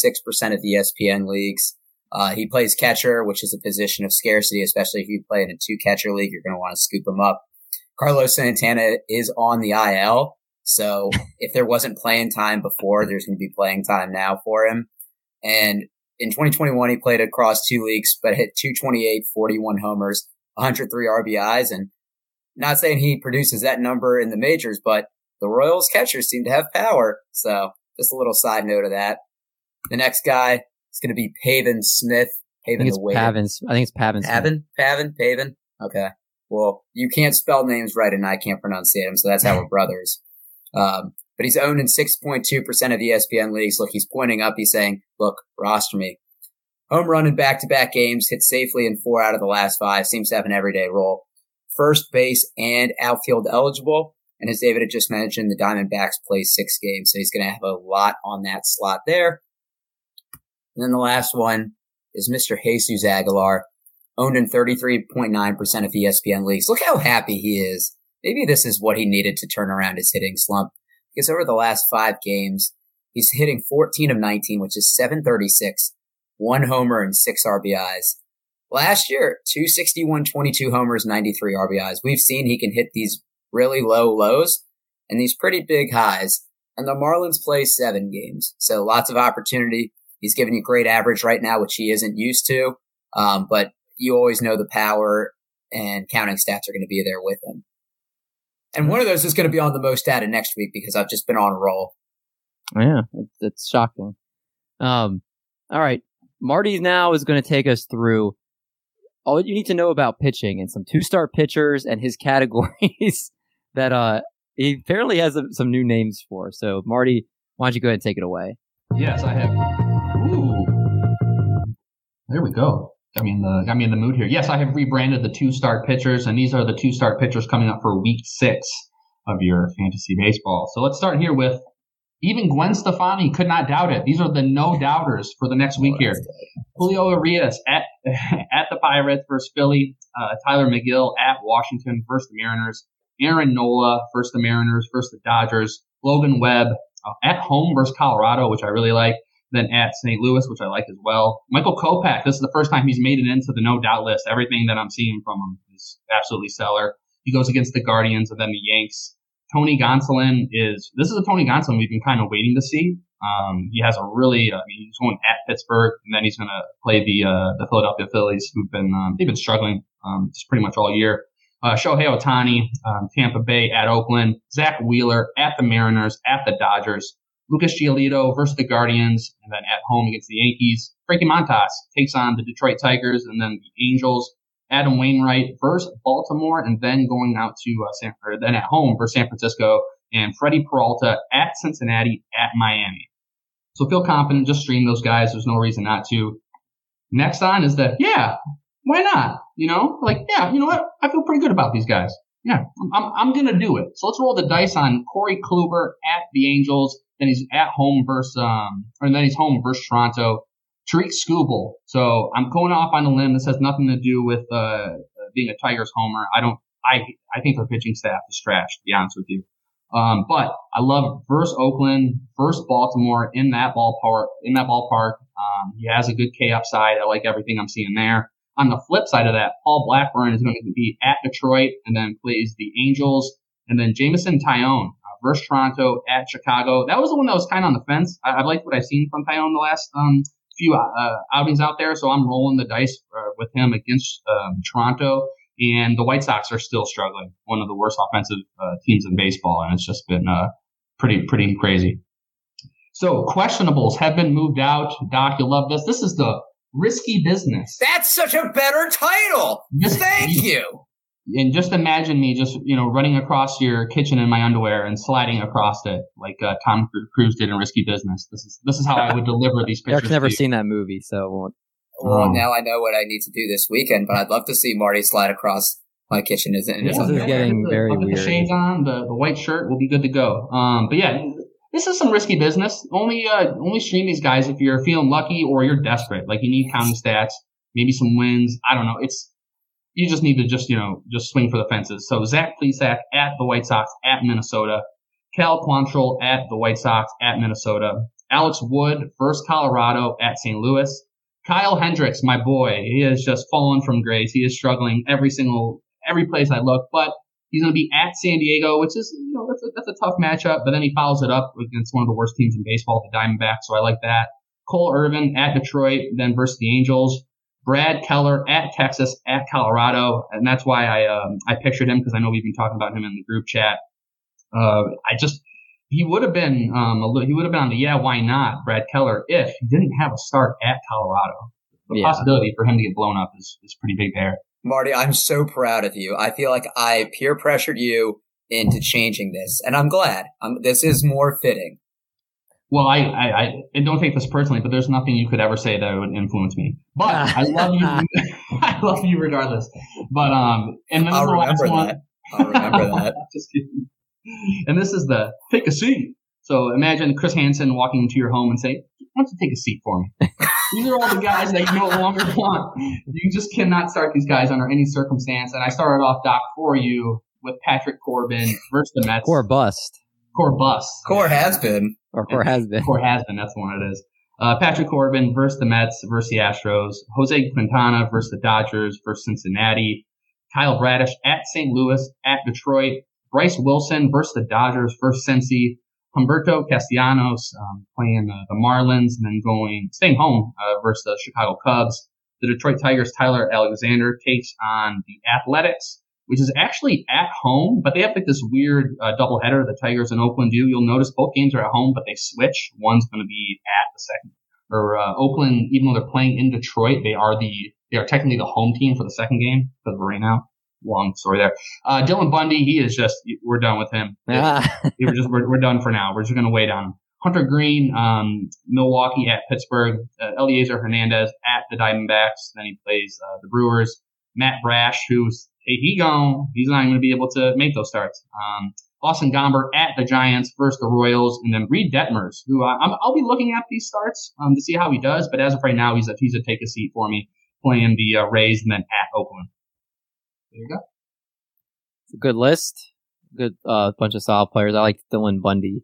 of the ESPN leagues. Uh, he plays catcher, which is a position of scarcity, especially if you play in a two catcher league. You're going to want to scoop him up. Carlos Santana is on the IL. So if there wasn't playing time before, there's going to be playing time now for him. And in 2021, he played across two leagues, but hit 228, 41 homers, 103 RBIs. And not saying he produces that number in the majors, but the Royals catchers seem to have power. So just a little side note of that. The next guy is going to be Paven Smith. I Paven think it's. Pavin. I think it's Pavin. Pavin? Pavin? Paven? Okay. Well, you can't spell names right and I can't pronunciate them, so that's how *laughs* we're brothers. Um, but he's owned in 6.2% of ESPN leagues. Look, he's pointing up. He's saying, look, roster me. Home run in back-to-back games, hit safely in four out of the last five, seems to have an everyday role. First base and outfield eligible. And as David had just mentioned, the Diamondbacks play six games, so he's going to have a lot on that slot there. And then the last one is Mr. Jesus Aguilar, owned in 33.9% of ESPN leagues. Look how happy he is. Maybe this is what he needed to turn around his hitting slump because over the last five games, he's hitting 14 of 19, which is 736, one homer and six RBIs. Last year, 261, 22 homers, 93 RBIs. We've seen he can hit these really low lows and these pretty big highs. And the Marlins play seven games. So lots of opportunity. He's giving you great average right now, which he isn't used to. Um, but you always know the power and counting stats are going to be there with him. And one of those is going to be on the most data next week because I've just been on a roll. Yeah, it's shocking. Um, all right. Marty now is going to take us through all you need to know about pitching and some two star pitchers and his *laughs* categories that uh he apparently has some new names for. So Marty, why don't you go ahead and take it away? Yes, I have. Ooh, there we go. Got me in the got me in the mood here. Yes, I have rebranded the two start pitchers, and these are the two start pitchers coming up for Week Six of your fantasy baseball. So let's start here with even Gwen Stefani could not doubt it. These are the no doubters for the next week here. Julio Urias at *laughs* at the Pirates versus Philly. Uh, Tylor Megill at Washington versus the Mariners. Aaron Nola versus the Mariners versus the Dodgers. Logan Webb uh, at home versus Colorado, which I really like then at St. Louis, which I like as well. Michael Kopech, this is the first time he's made it into the no doubt list. Everything that I'm seeing from him is absolutely stellar. He goes against the Guardians and then the Yanks. Tony Gonsolin is this is a Tony Gonsolin we've been kind of waiting to see. Um, he has a really, uh, he's going at Pittsburgh, and then he's going to play the uh, the Philadelphia Phillies, who've been um, they've been struggling um, just pretty much all year. Uh, Shohei Ohtani, um, Tampa Bay at Oakland, Zack Wheeler at the Mariners, at the Dodgers, Lucas Giolito versus the Guardians, and then at home against the Yankees. Frankie Montas takes on the Detroit Tigers, and then the Angels. Adam Wainwright versus Baltimore, and then going out to uh, San, or then at home for San Francisco, and Freddie Peralta at Cincinnati at Miami. So feel confident, just stream those guys. There's no reason not to. Next on is the yeah, why not? You know, like yeah, you know what? I feel pretty good about these guys. Yeah, I'm, I'm gonna do it. So let's roll the dice on Corey Kluber at the Angels then he's at home versus, um, or then he's home versus Toronto. Tarik Skubal. So I'm going off on a limb. This has nothing to do with uh, being a Tigers homer. I don't. I I think their pitching staff is trash. To be honest with you. Um, but I love versus Oakland, versus Baltimore in that ballpark. In that ballpark, um, he has a good K upside. I like everything I'm seeing there. On the flip side of that, Paul Blackburn is going to be at Detroit and then plays the Angels, and then Jameson Taillon versus Toronto at Chicago. That was the one that was kind of on the fence. I, I liked what I've seen from Taillon the last um, few uh, outings out there, so I'm rolling the dice uh, with him against um, Toronto. And the White Sox are still struggling, one of the worst offensive uh, teams in baseball, and it's just been uh, pretty pretty crazy. So questionables have been moved out. Doc, you love this. This is the risky business. That's such a better title. Thank you and just imagine me just you know running across your kitchen in my underwear and sliding across it like uh, Tom Cruise did in Risky Business. This is this is how I would deliver these *laughs* pictures. Eric's never seen that movie, so well, um, now I know what I need to do this weekend. But I'd love to see Marty slide across my kitchen. Is yeah, this is getting very I'll weird. The shades on, the, the white shirt, will be good to go. Um, but yeah, this is some risky business. Only uh, only stream these guys if you're feeling lucky or you're desperate, like you need counting stats, maybe some wins. I don't know. It's you just need to just, you know, just swing for the fences. So Zach Plesac at the White Sox at Minnesota. Cal Quantrill at the White Sox at Minnesota. Alex Wood versus Colorado at St. Louis. Kyle Hendricks, my boy, he has just fallen from grace. He is struggling every single, every place I look, but he's going to be at San Diego, which is, you know, that's a, that's a tough matchup, but then he follows it up against one of the worst teams in baseball, the Diamondbacks, so I like that. Cole Irvin at Detroit, then versus the Angels. Brad Keller at Texas, at Colorado, and that's why I um, I pictured him because I know we've been talking about him in the group chat. Uh, I just he would have been um, a little, he would have been on the yeah why not Brad Keller if he didn't have a start at Colorado. The yeah. possibility for him to get blown up is is pretty big there. Marty, I'm so proud of you. I feel like I peer pressured you into changing this, and I'm glad. Um, this is more fitting. Well, I, I, I don't take this personally, but there's nothing you could ever say that would influence me. But I *laughs* love you. *laughs* I love you regardless. But um, and then I'll the last that. one. I'll remember that. *laughs* Just kidding. And this is the take a seat. So imagine Chris Hansen walking into your home and say, "Why don't you take a seat for me?" these are all the guys that you no longer want. You just cannot start these guys under any circumstance. And I started off Doc for you with Patrick Corbin versus the Mets. Core bust. Core bust. Core has been. Or core has been. Core has been. That's the one it is. Uh, Patrick Corbin versus the Mets versus the Astros. Jose Quintana versus the Dodgers versus Cincinnati. Kyle Bradish at St. Louis at Detroit. Bryce Wilson versus the Dodgers versus Cincy. Humberto Castellanos um, playing uh, the Marlins and then going staying home uh, versus the Chicago Cubs. The Detroit Tigers Tyler Alexander takes on the Athletics, which is actually at home, but they have like this weird uh, doubleheader the Tigers and Oakland do. You'll notice both games are at home, but they switch. One's going to be at the second. Or uh, Oakland, even though they're playing in Detroit, they are the they are technically the home team for the second game because of rain out long story there. Uh, Dylan Bundy, he is just, we're done with him. *laughs* Ah. we're just, we're, we're done for now. We're just going to wait on him. Hunter Greene, um, Milwaukee at Pittsburgh, uh, Elieser Hernandez at the Diamondbacks. Then he plays uh, the Brewers. Matt Brash, who's he gone. He's not going to be able to make those starts. Um, Austin Gomber at the Giants versus the Royals, and then Reid Detmers, who I, will be looking at these starts um, to see how he does. But as of right now, he's a he's a take a seat for me, playing the uh, Rays and then at Oakland. There you go. It's a good list. Good uh, bunch of solid players. I like Dylan Bundy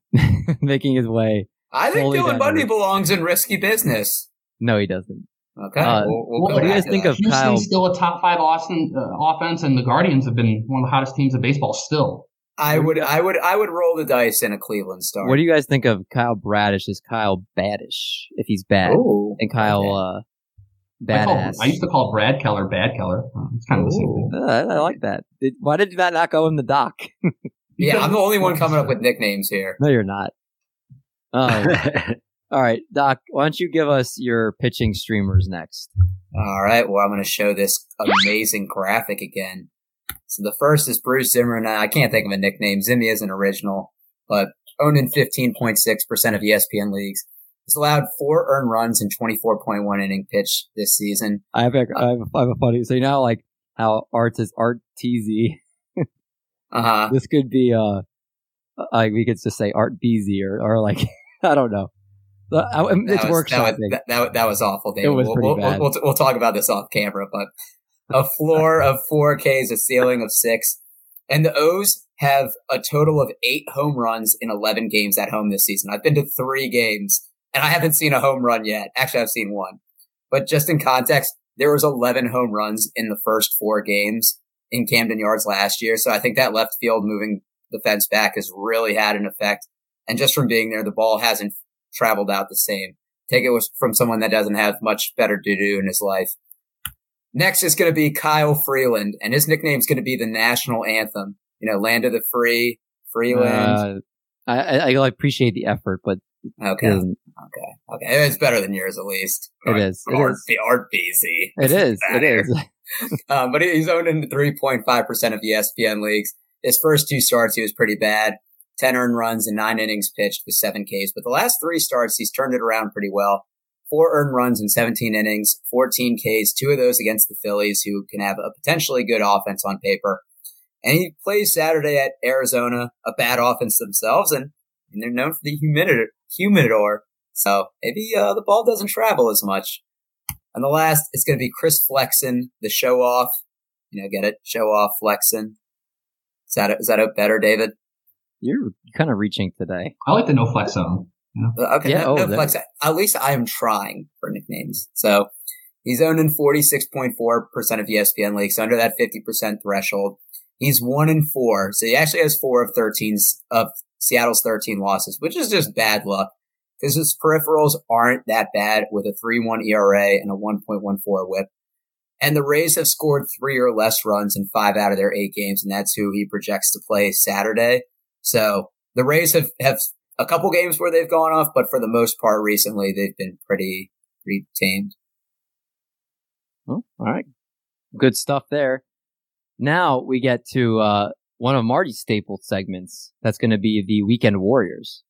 *laughs* making his way. I think slowly Dylan downward. Bundy belongs in risky business. No, he doesn't. Okay. Uh, we'll, we'll what do you back guys think that. of Kyle? Still a top five Austin uh, offense, and the Guardians have been one of the hottest teams in baseball still. I would, I would, I would roll the dice in a Cleveland start. What do you guys think of Kyle Bradish Is Kyle Badish if he's bad, Ooh, and Kyle okay. uh, I, call, Badass? I used to call Brad Keller Bad Keller. Uh, it's kind of the same thing. Uh, I, I like that. Did, why did that not go in the doc? Yeah, I'm the only one *laughs* coming up with nicknames here. no, you're not. Um, *laughs* all right, Doc. Why don't you give us your pitching streamers next? All right. Well, I'm going to show this amazing graphic again. So the first is Bruce Zimmermann. I can't think of a nickname. Zimmy isn't original, but owned in 15.6% of ESPN leagues. He's allowed four earned runs in 24.1 inning pitch this season. I have a, I have a, I have a funny. So you know, like how art is art TZ. Uh huh. *laughs* This could be uh, like we could just say art BZ or or like *laughs* I don't know. Uh, It's that was, workshop that, was, that, that, that was awful, David. It was we'll, pretty bad. We'll, we'll, we'll talk about this off camera, but a *laughs* floor of four Ks, a ceiling of six. And the O's have a total of eight home runs in 11 games at home this season. I've been to three games and I haven't seen a home run yet. Actually, I've seen one. But just in context, there was 11 home runs in the first four games in Camden Yards last year. So I think that left field moving the fence back has really had an effect. And just from being there, the ball hasn't traveled out the same. Take it was from someone that doesn't have much better to do in his life. Next is going to be Kyle Freeland, and his nickname is going to be the national anthem. You know, land of the free, Freeland. Uh, I, I appreciate the effort, but okay, it okay, okay. It's better than yours, at least. It is. It Art, is. Art BZ. It *laughs* is. It is. *laughs* Um, but he's owned in 3.5% of E ESPN leagues. His first two starts, he was pretty bad. 10 earned runs and nine innings pitched with seven Ks. But the last three starts, he's turned it around pretty well. Four earned runs in 17 innings, 14 Ks, two of those against the Phillies, who can have a potentially good offense on paper. And he plays Saturday at Arizona, a bad offense themselves, and, and they're known for the humidor, humidor. So maybe uh, the ball doesn't travel as much. And the last is going to be Chris Flexen, the show off. You know, get it? Show off Flexen. Is that, is that better, David? You're kind of reaching today. I like the no flex zone. Uh, Okay, Yeah, no, oh, no flex. At least I am trying for nicknames. So he's owned in 46.4% of ESPN leagues, under that 50% threshold. He's one in four. So he actually has four of 13 of Seattle's 13 losses, which is just bad luck because his peripherals aren't that bad with a 3-1 ERA and a 1.14 whip. And the Rays have scored three or less runs in five out of their eight games, and that's who he projects to play Saturday. So the Rays have, have a couple games where they've gone off, but for the most part recently, they've been pretty, pretty tamed. Oh, all right. Good stuff there. Now we get to uh, one of Marty's staple segments. That's going to be the Weekend Warriors.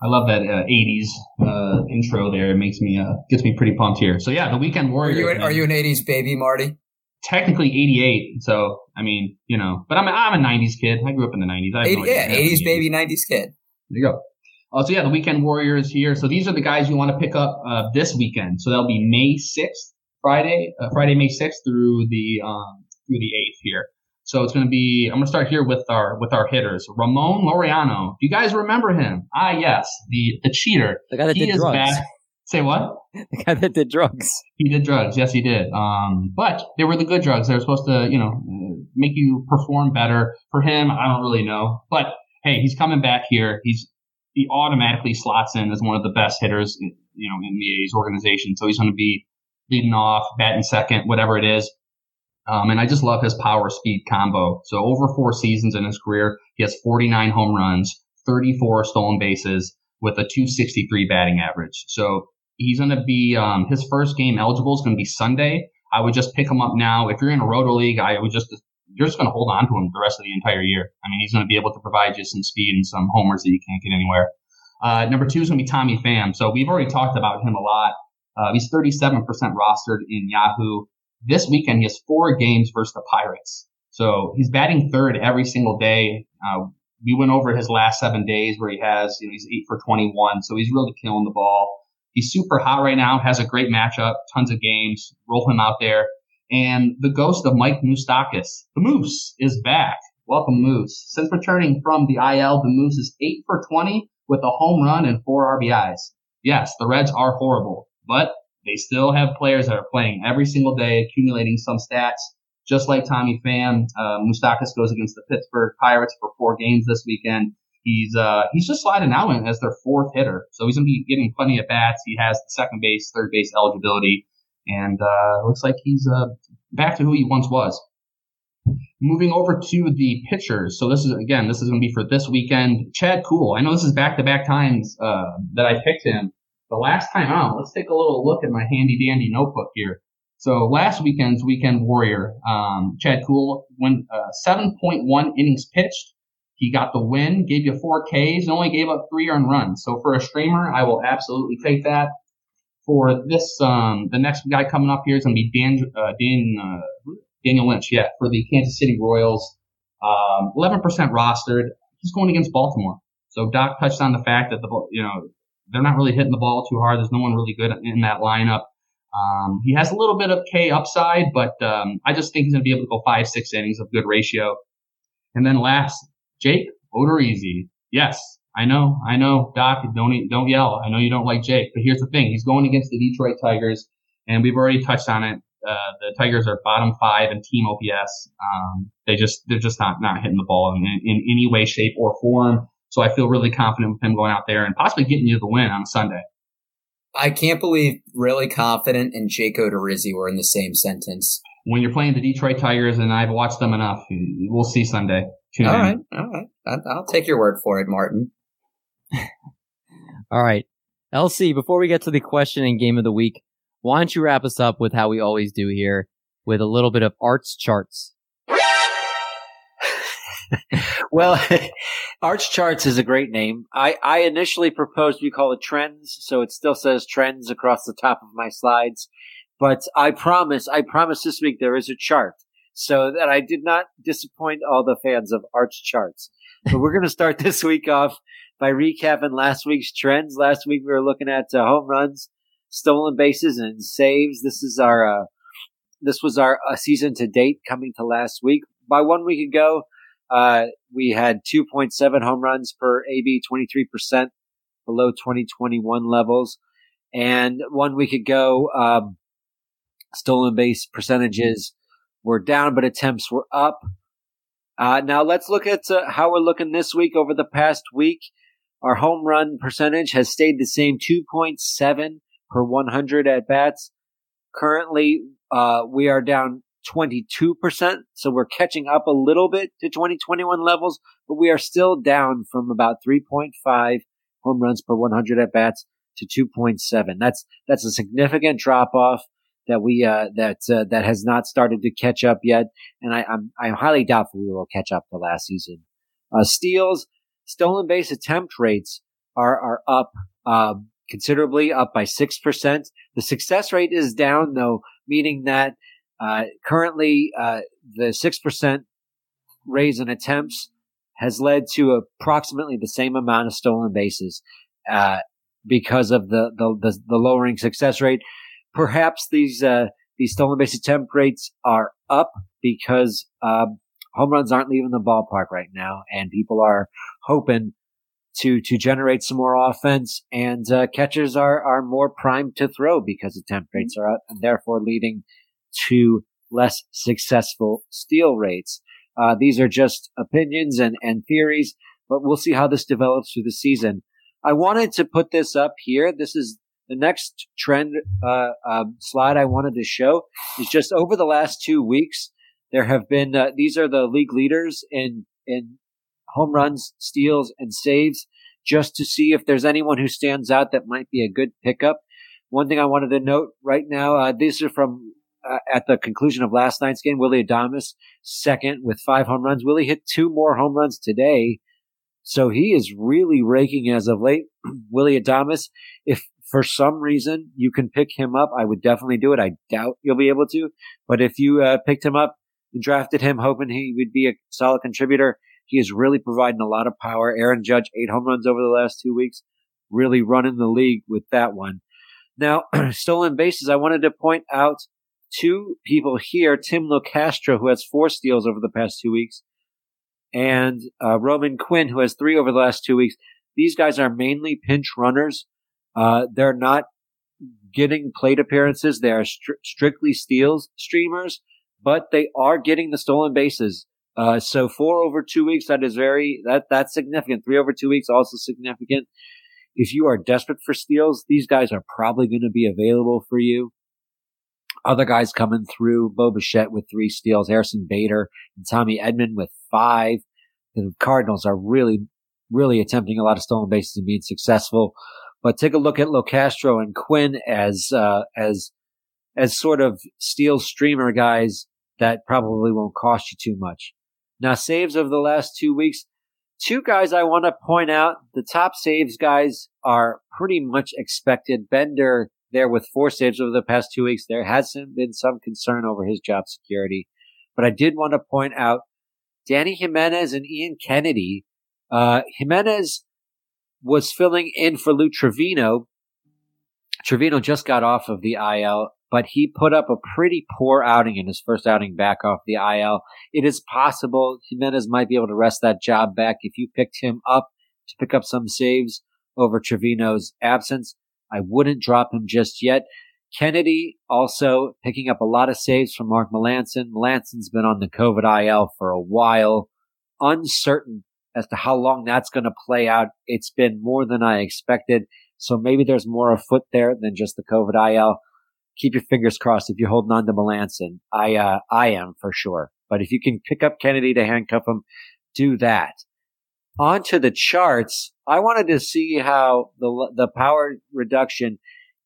I love that uh, '80s uh, intro there. It makes me uh, gets me pretty pumped here. So yeah, the Weekend Are Warriors. you, an, are you an 80s baby, Marty? technically 88. So, I mean, you know, but I'm a, I'm a 90s kid. I grew up in the 90s. I 80, no yeah, 80s baby, 90s kid. There you go. Oh, so yeah, the weekend warriors here. So these are the guys you want to pick up uh, this weekend. So that'll be May 6th, Friday, uh, Friday, May 6th through the um, through the 8th here. So it's going to be. I'm going to start here with our with our hitters. Ramon Laureano. Do you guys remember him? Ah, yes, the the cheater. The guy that he did drugs. Back. Say what? *laughs* The guy that did drugs. He did drugs. Yes, he did. Um, but they were the good drugs. They were supposed to, you know, make you perform better. For him, I don't really know. But hey, he's coming back here. He's he automatically slots in as one of the best hitters, you know, in the A's organization. So he's going to be leading off, batting second, whatever it is. Um, and I just love his power speed combo. So over four seasons in his career, he has 49 home runs, 34 stolen bases with a 263 batting average. So he's going to be, um, his first game eligible is going to be Sunday. I would just pick him up now. If you're in a roto league, I would just, you're just going to hold on to him the rest of the entire year. I mean, he's going to be able to provide you some speed and some homers that you can't get anywhere. Uh, number two is going to be Tommy Pham. So we've already talked about him a lot. Uh, he's 37% rostered in Yahoo. This weekend, he has four games versus the Pirates. So he's batting third every single day. Uh, we went over his last seven days where he has, you know, he's eight for 21. So he's really killing the ball. He's super hot right now, has a great matchup, tons of games. Roll him out there. And the ghost of Mike Moustakas, the Moose, is back. Welcome, Moose. Since returning from the IL, the Moose is 8 for 20 with a home run and four RBIs. Yes, the Reds are horrible, but they still have players that are playing every single day, accumulating some stats. Just like Tommy Pham, uh, Moustakas goes against the Pittsburgh Pirates for four games this weekend. He's uh, he's just sliding out as their fourth hitter, so he's going to be getting plenty of bats. He has the second base, third base eligibility, and uh, looks like he's uh, back to who he once was. Moving over to the pitchers. So this is again, this is going to be for this weekend. Chad Kuhl. I know this is back to back times uh, that I picked him the last time out, let's take a little look at my handy dandy notebook here. So last weekend's weekend warrior, um, Chad Kuhl went uh, 7.1 innings pitched. He got the win, gave you four Ks, and only gave up three earned runs. So for a streamer, I will absolutely take that. For this, um, the next guy coming up here is going to be Dan, uh, Dan, uh, Daniel Lynch. Yeah, for the Kansas City Royals, um, 11% rostered. He's going against Baltimore. So Doc touched on the fact that the you know they're not really hitting the ball too hard. There's no one really good in that lineup. Um, he has a little bit of K upside, but um, I just think he's going to be able to go five, six innings of good ratio. And then last, Jake Odorizzi. Yes, I know, I know, Doc. Don't don't yell. I know you don't like Jake, but here's the thing: he's going against the Detroit Tigers, and we've already touched on it. Uh, the Tigers are bottom five in team OPS. Um, they just they're just not not hitting the ball in, in any way, shape, or form. So I feel really confident with him going out there and possibly getting you the win on Sunday. I can't believe really confident and Jake Odorizzi were in the same sentence. When you're playing the Detroit Tigers, and I've watched them enough, we'll see Sunday. Tune all in. right, all right. I'll take your word for it, Martin. *laughs* all right, LC. Before we get to the question and game of the week, why don't you wrap us up with how we always do here, with a little bit of arts charts. *laughs* well, *laughs* Arch Charts is a great name. I, I initially proposed we call it Trends, so it still says Trends across the top of my slides. But I promise, I promise this week there is a chart so that I did not disappoint all the fans of Arch Charts. But we're going to start *laughs* this week off by recapping last week's trends. Last week we were looking at uh, home runs, stolen bases, and saves. This is our, uh, this was our uh, season to date coming to last week. By one week ago, uh, we had 2.7 home runs per AB, 23% below 2021 levels. And one week ago, um, stolen base percentages were down, but attempts were up. Uh, now let's look at uh, how we're looking this week over the past week. Our home run percentage has stayed the same 2.7 per 100 at bats. Currently, uh, we are down 22%. So we're catching up a little bit to 2021 levels, but we are still down from about 3.5 home runs per 100 at bats to 2.7. That's, that's a significant drop off that we, uh, that, uh, that has not started to catch up yet. And I, I'm, I'm highly doubtful we will catch up to last season. Uh, steals, stolen base attempt rates are, are up, um, considerably up by 6%. The success rate is down though, meaning that Uh, currently, uh, the six percent raise in attempts has led to approximately the same amount of stolen bases uh, because of the, the, the the lowering success rate. Perhaps these uh, these stolen base attempt rates are up because um, home runs aren't leaving the ballpark right now, and people are hoping to to generate some more offense, and uh, catchers are are more primed to throw because attempt rates are up, and therefore leading to less successful steal rates. Uh, these are just opinions and, and theories, but we'll see how this develops through the season. I wanted to put this up here. This is the next trend uh, uh, slide I wanted to show is just over the last two weeks. There have been uh, these are the league leaders in in home runs, steals, and saves, just to see if there's anyone who stands out that might be a good pickup. One thing I wanted to note right now, uh, these are from uh, at the conclusion of last night's game. Willie Adames second with five home runs. Willie hit two more home runs today. So he is really raking as of late. *clears throat* Willie Adames, if for some reason you can pick him up, I would definitely do it. I doubt you'll be able to, but if you uh, picked him up and drafted him hoping he would be a solid contributor, he is really providing a lot of power. Aaron Judge, eight home runs over the last two weeks, really running the league with that one. Now, *clears throat* stolen bases, I wanted to point out two people here Tim Locastro, who has four steals over the past two weeks, and uh, Roman Quinn, who has three over the last two weeks. These guys are mainly pinch runners. Uh, they're not getting plate appearances. They are stri- strictly steals streamers, but they are getting the stolen bases. Uh, so four over two weeks, that is very, that, that's significant. Three over two weeks, also significant. If you are desperate for steals, these guys are probably going to be available for you. Other guys coming through, Bo Bichette with three steals, Harrison Bader and Tommy Edman with five. The Cardinals are really, really attempting a lot of stolen bases and being successful. But take a look at Locastro and Quinn as, uh, as, as sort of steal streamer guys that probably won't cost you too much. Now, saves over the last two weeks. Two guys I want to point out. The top saves guys are pretty much expected. Bender there with four saves over the past two weeks. There hasn't been some concern over his job security. But I did want to point out Dany Jimenez and Ian Kennedy. Uh, Jimenez was filling in for Lou Trevino. Trevino just got off of the IL but he put up a pretty poor outing in his first outing back off the IL. It is possible Jimenez might be able to rest that job back if you picked him up to pick up some saves over Trevino's absence. I wouldn't drop him just yet. Kennedy also picking up a lot of saves from Mark Melancon. Melancon's been on the COVID IL for a while. Uncertain as to how long that's going to play out. It's been more than I expected. So maybe there's more afoot there than just the COVID IL keep your fingers crossed if you're holding on to Melancon. I, uh, I am for sure. But if you can pick up Kennedy to handcuff him, do that. On to the charts. I wanted to see how the, the power reduction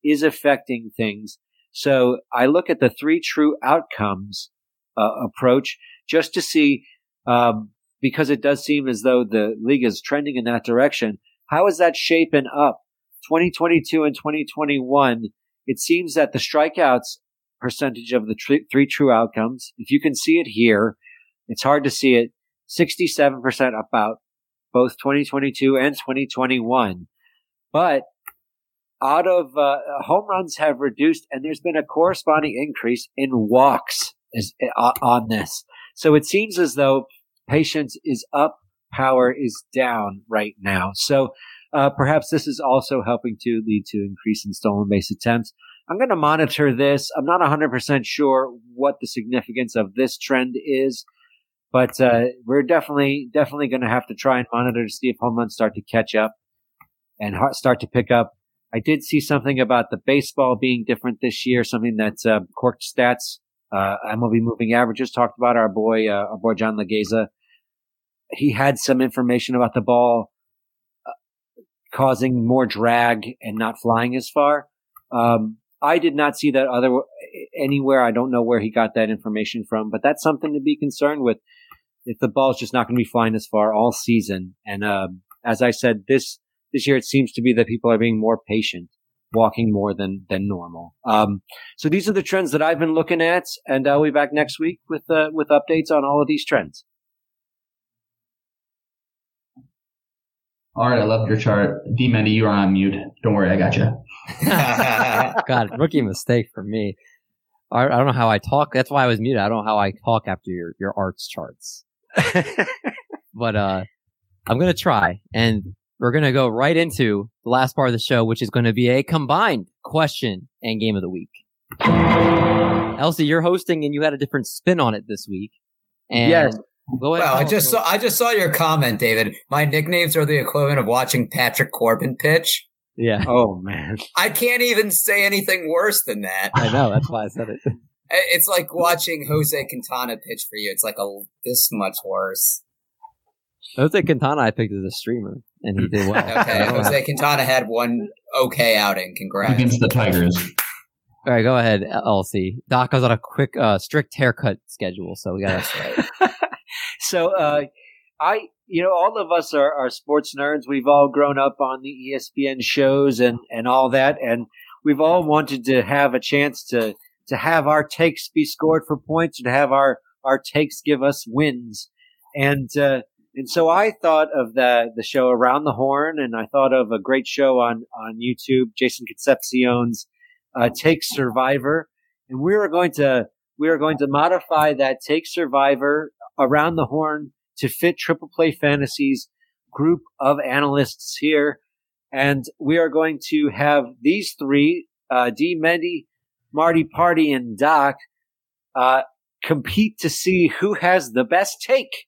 is affecting things. So I look at the three true outcomes uh, approach just to see, um, because it does seem as though the league is trending in that direction. How is that shaping up? 2022 and 2021 it seems that the strikeouts percentage of the tr- three true outcomes, if you can see it here, it's hard to see it, 67% about both 2022 and 2021. But out of uh, home runs have reduced, and there's been a corresponding increase in walks is, uh, on this. So it seems as though patience is up, power is down right now. So uh, perhaps this is also helping to lead to increase in stolen base attempts. I'm going to monitor this. I'm not 100% sure what the significance of this trend is, but uh, we're definitely definitely going to have to try and monitor to see if home runs start to catch up and start to pick up. I did see something about the baseball being different this year, something that uh, Corked Stats, uh, MLB Moving Averages talked about. Our boy, uh, our boy John Legeza, he had some information about the ball causing more drag and not flying as far. Um, I did not see that other anywhere. I don't know where he got that information from, but that's something to be concerned with. If the ball's just not going to be flying as far all season, and uh, as I said, this this year it seems to be that people are being more patient. walking more than than normal. Um, so these are the trends that I've been looking at, and I'll be back next week with uh, with updates on all of these trends. All right, I loved your chart. D Mendy, you're on mute. Don't worry, I got you. *laughs* God, rookie mistake for me. I, I don't know how I talk. That's why I was muted. I don't know how I talk after your your arts charts. *laughs* but uh, I'm gonna try, and we're gonna go right into the last part of the show, which is going to be a combined question and game of the week. Elsie, you're hosting, and you had a different spin on it this week. And Yes. Go ahead. Well, I just saw I just saw your comment, David. My nicknames are the equivalent of watching Patrick Corbin pitch. Yeah, oh man, I can't even say anything worse than that. I know. That's why I said it. It's like watching Jose Quintana pitch for you. It's like a this much worse. Jose Quintana, I picked as a streamer, and he did well. *laughs* Okay, Jose Quintana had one okay outing. Congrats. Against the Tigers. All right, go ahead, LC. Doc was on a quick, uh, strict haircut schedule, so we got to. *laughs* Start. So uh, I, you know, all of us are, are sports nerds. We've all grown up on the ESPN shows and and all that, and we've all wanted to have a chance to to have our takes be scored for points, and to have our our takes give us wins, and uh, and so I thought of the the show Around the Horn, and I thought of a great show on on YouTube, Jason Concepcion's uh, Take Survivor, and we are going to we are going to modify that Take Survivor around the horn to fit Triple Play Fantasies group of analysts here. And we are going to have these three, uh, D. Mendy, Marty Party, and Doc, uh, compete to see who has the best take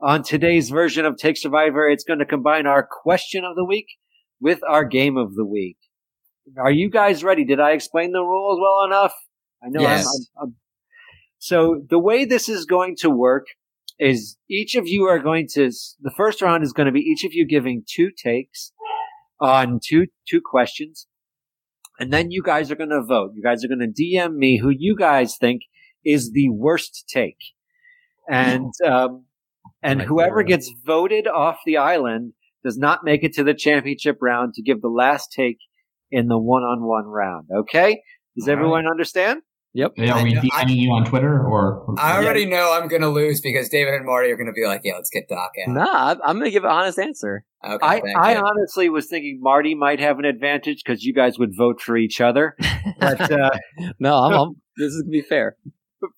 on today's version of Take Survivor. It's going to combine our question of the week with our game of the week. Are you guys ready? Did I explain the rules well enough? I know Yes. I'm, I'm, I'm so the way this is going to work is each of you are going to the first round is going to be each of you giving two takes on two two questions and then you guys are going to vote. You guys are going to dm me who you guys think is the worst take. And *laughs* um and whoever gets voted off the island does not make it to the championship round to give the last take in the one-on-one round. Okay? Does All right. everyone understand Yep. Yeah, are we I I- DMing you on Twitter or? I already know I'm going to lose because David and Marty are going to be like, "Yeah, let's get Doc out." Nah, I'm- I'm gonna give an honest answer. Okay, I, I you. honestly was thinking Marty might have an advantage because you guys would vote for each other, *laughs* but uh, *laughs* no, I'm, I'm, this is gonna be fair.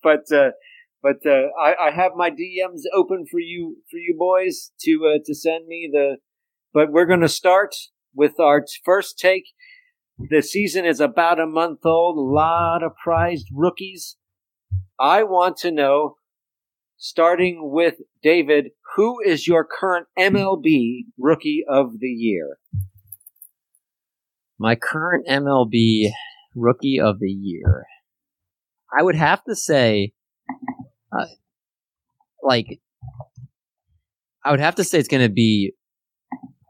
but uh, but uh, I, I have my DMs open for you for you boys to uh, to send me the. But we're going to start with our t- first take. The season is about a month old. A lot of prized rookies. I want to know, starting with David, who is your current MLB rookie of the year? My current MLB rookie of the year. I would have to say, uh, like, I would have to say it's gonna be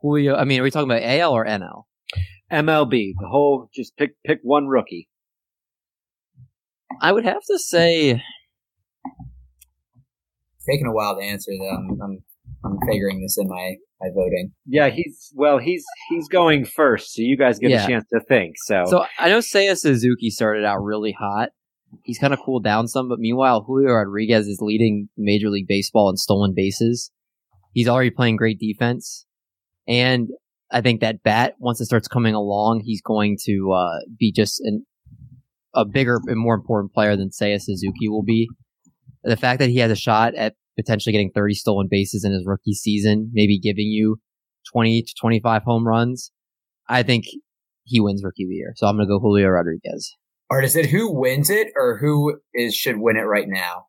Julio. I mean, are we talking about AL or NL? MLB, the whole. Just pick pick one rookie. I would have to say, It's taking a while to answer though. I'm, I'm I'm figuring this in my my voting. Yeah, he's well, he's he's going first, so you guys get Yeah. a chance to think. So, So I know Seiya Suzuki started out really hot. He's kind of cooled down some, but meanwhile, Julio Rodriguez is leading Major League Baseball in stolen bases. He's already playing great defense, and I think that bat once it starts coming along, he's going to uh, be just an, a bigger and more important player than Seiya Suzuki will be. The fact that he has a shot at potentially getting 30 stolen bases in his rookie season, maybe giving you 20 to 25 home runs, I think he wins Rookie of the Year. So I'm going to go Julio Rodriguez. Or is it who wins it or who is should win it right now?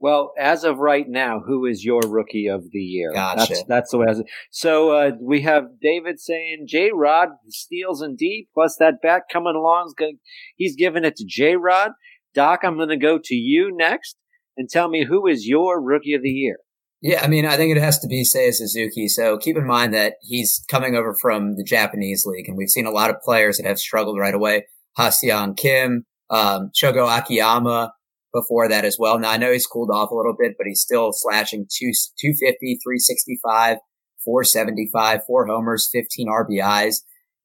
Well, as of right now, who is your rookie of the year? Gotcha. That's that's the way. I was, so uh, we have David saying J Rod steals and D plus that back coming along. is gonna- He's giving it to J Rod. Doc, I'm going to go to you next and tell me who is your rookie of the year. Yeah, I mean, I think it has to be Seiya Suzuki. So keep in mind that he's coming over from the Japanese league, and we've seen a lot of players that have struggled right away. Ha-Seong Kim, um, Shogo Akiyama before that as well. Now I know he's cooled off a little bit, but he's still slashing two, 250, 365, 475, four homers, 15 RBIs.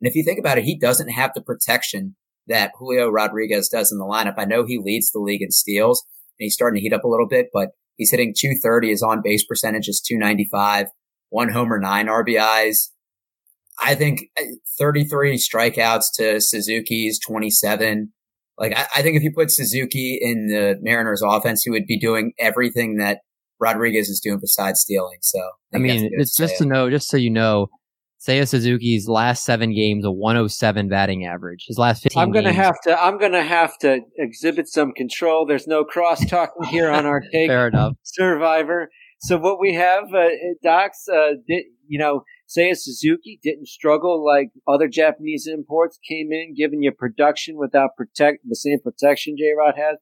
And if you think about it, he doesn't have the protection that Julio Rodriguez does in the lineup. I know he leads the league in steals and he's starting to heat up a little bit, but he's hitting 230. His on base percentage is 295, one homer, nine RBIs. I think uh, 33 strikeouts to Suzuki's 27. Like, I, I think if you put Suzuki in the Mariners offense, he would be doing everything that Rodriguez is doing besides stealing. So, I, I mean, it's just to know, just so you know, Seiya Suzuki's last seven games a 107 batting average. His last 15. I'm gonna games, have to. I'm gonna have to exhibit some control. There's no cross talking *laughs* here on our take. Fair enough. Survivor. So what we have, uh, Docs, uh, did, you know, Seiya Suzuki didn't struggle like other Japanese imports came in, giving you production without protect the same protection J Rod has.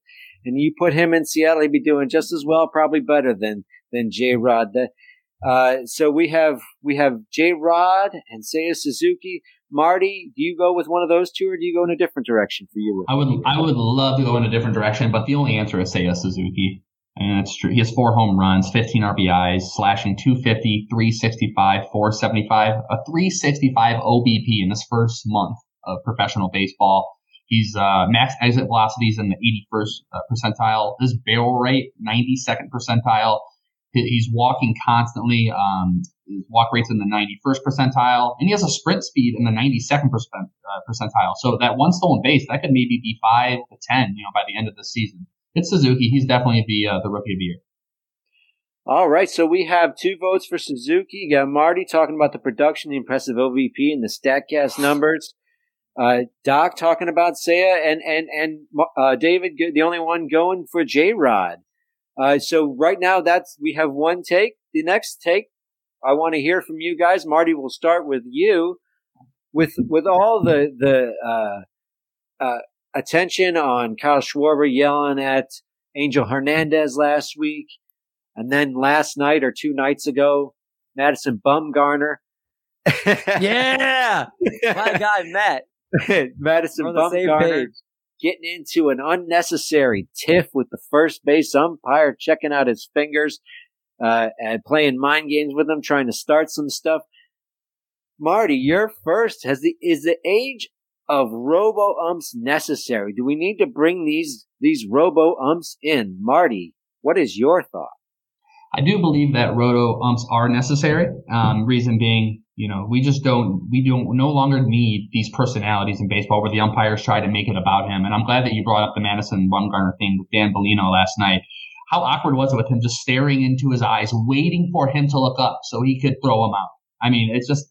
And you put him in Seattle, he'd be doing just as well, probably better than than J Rod. Uh, so we have we have J Rod and Seiya Suzuki. Marty, do you go with one of those two, or do you go in a different direction for you? I would I would love to go in a different direction, but the only answer is Seiya Suzuki. And that's true. He has four home runs, 15 RBIs, slashing 250, 365, 475, a 365 OBP in his first month of professional baseball. He's uh, max exit velocities in the 81st uh, percentile. His barrel rate, 92nd percentile. He's walking constantly. Um, his walk rate's in the 91st percentile, and he has a sprint speed in the 92nd uh, percentile. So that one stolen base, that could maybe be five to 10, you know, by the end of the season. It's Suzuki. He's definitely the uh, the rookie of the year. All right, so we have two votes for Suzuki. You got Marty talking about the production, the impressive OBP, and the Statcast numbers. Uh, Doc talking about Seiya, and and and uh, David, the only one going for J Rod. Uh, so right now, that's we have one take. The next take, I want to hear from you guys. Marty, we'll start with you. With with all the the uh, uh, attention on Kyle Schwarber yelling at Angel Hernandez last week, and then last night or two nights ago, Madison Bumgarner. *laughs* yeah, my *laughs* guy Matt. Madison Bumgarner getting into an unnecessary tiff with the first base umpire, checking out his fingers, uh, and playing mind games with him, trying to start some stuff. Marty, you're first. Has the is the age of robo umps necessary? Do we need to bring these these robo umps in? Marty, what is your thought? I do believe that robo umps are necessary. Um, reason being, you know, we just don't, we don't no longer need these personalities in baseball where the umpires try to make it about him. And I'm glad that you brought up the Madison Bumgarner thing with Dan Bellino last night. How awkward was it with him just staring into his eyes, waiting for him to look up so he could throw him out? I mean, it's just,